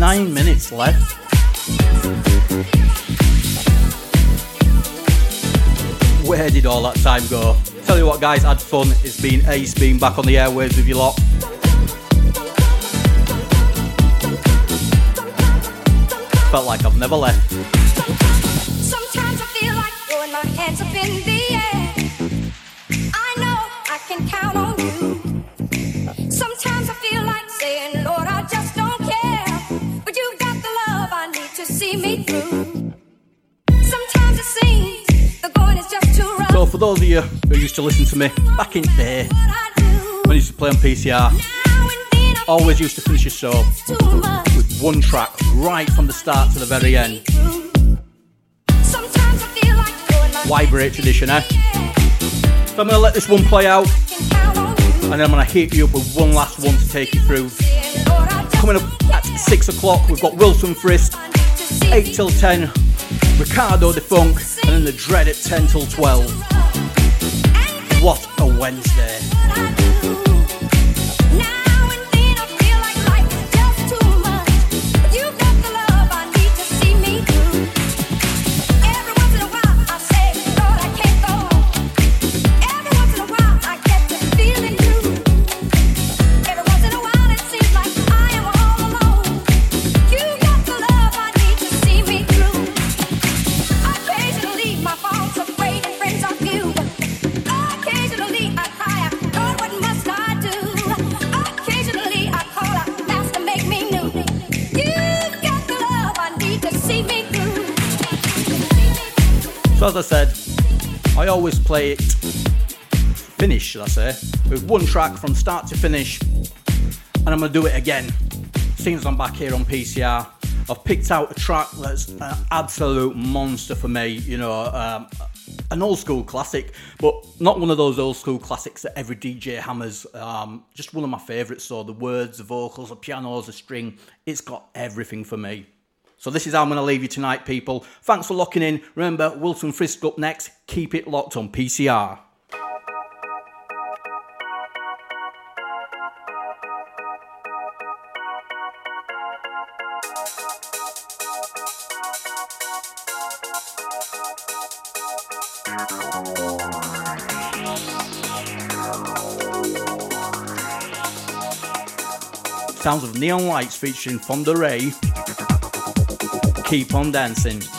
Nine minutes left. Where did all that time go? Tell you what, guys, had fun. It's been ace being back on the airwaves with you lot. Felt like I've never left. Sometimes I feel like throwing my hands up in the air. I know I can count on you. So, for those of you who used to listen to me back in the day, when I used to play on PCR, always used to finish a show with one track right from the start to the very end. Great tradition, eh? So I'm gonna let this one play out, and then I'm gonna hit you up with one last one to take you through. Coming up at six o'clock, we've got Wilson Frisk, I need to see eight till ten, Ricardo De Funk, and then the Dread at ten till twelve. What a Wednesday! So as I said, I always play it finish, should I say, with one track from start to finish, and I'm gonna do it again. Seeing as I'm back here on PCR, I've picked out a track that's an absolute monster for me. You know, um, an old school classic, but not one of those old school classics that every DJ hammers. Um, just one of my favourites. So the words, the vocals, the pianos, the string, it's got everything for me. So this is how I'm going to leave you tonight, people. Thanks for locking in. Remember, Wilson Frisk up next. Keep it locked on PCR. Sounds of Neon Lights featuring Fonda Rae. Keep on dancing.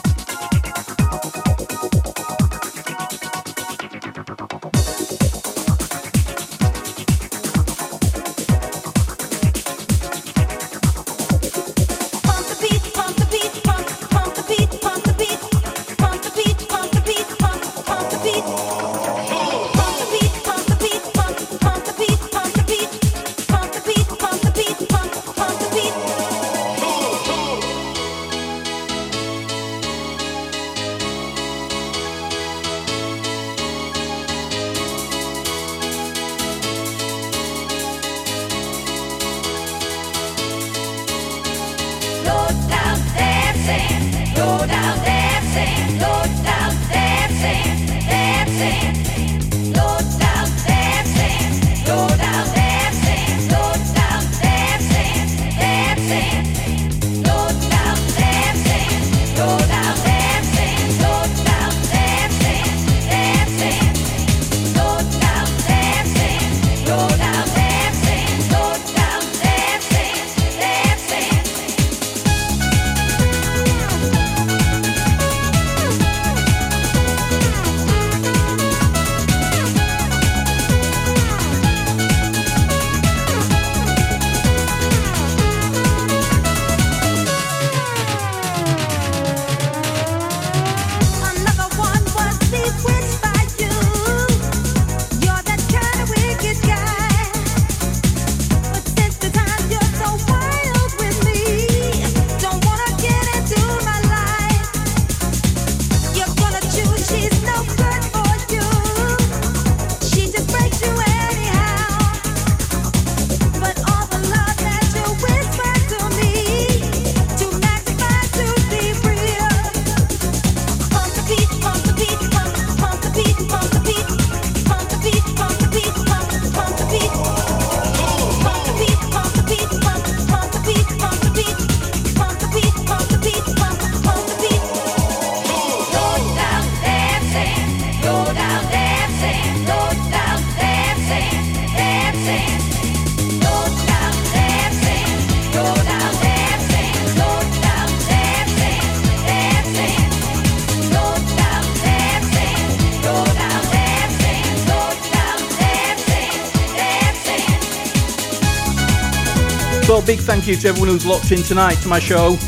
Thank you to everyone who's locked in tonight to my show.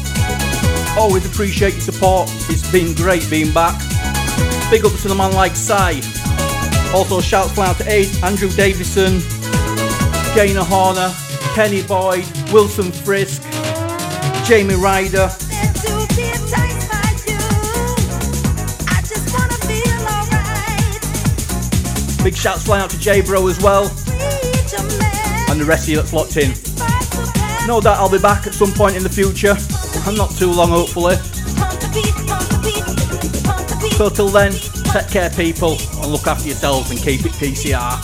Always appreciate your support. It's been great being back. Big ups to the man like Sai. Also, shouts fly out to Aid, Andrew Davison, Jana Horner, Kenny Boyd, Wilson Frisk, Jamie Ryder, Big shouts flying out to J Bro as well, and the rest of you that's locked in. No doubt I'll be back at some point in the future, and not too long hopefully. So till then, take care people, and look after yourselves and keep it PCR.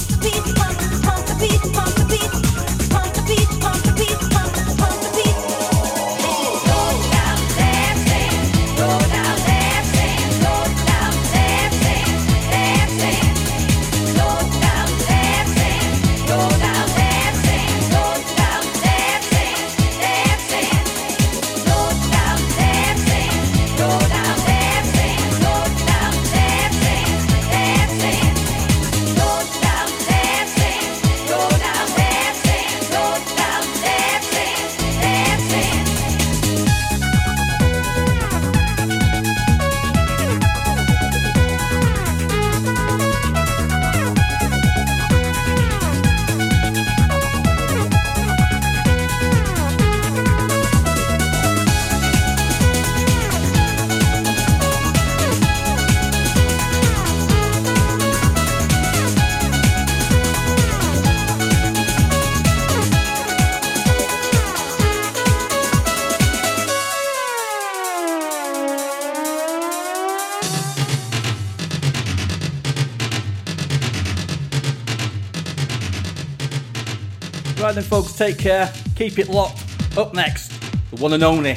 Take care. Keep it locked. Up next, the one and only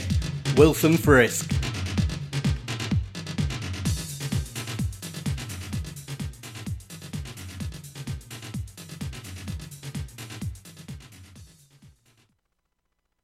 Wilson Frisk.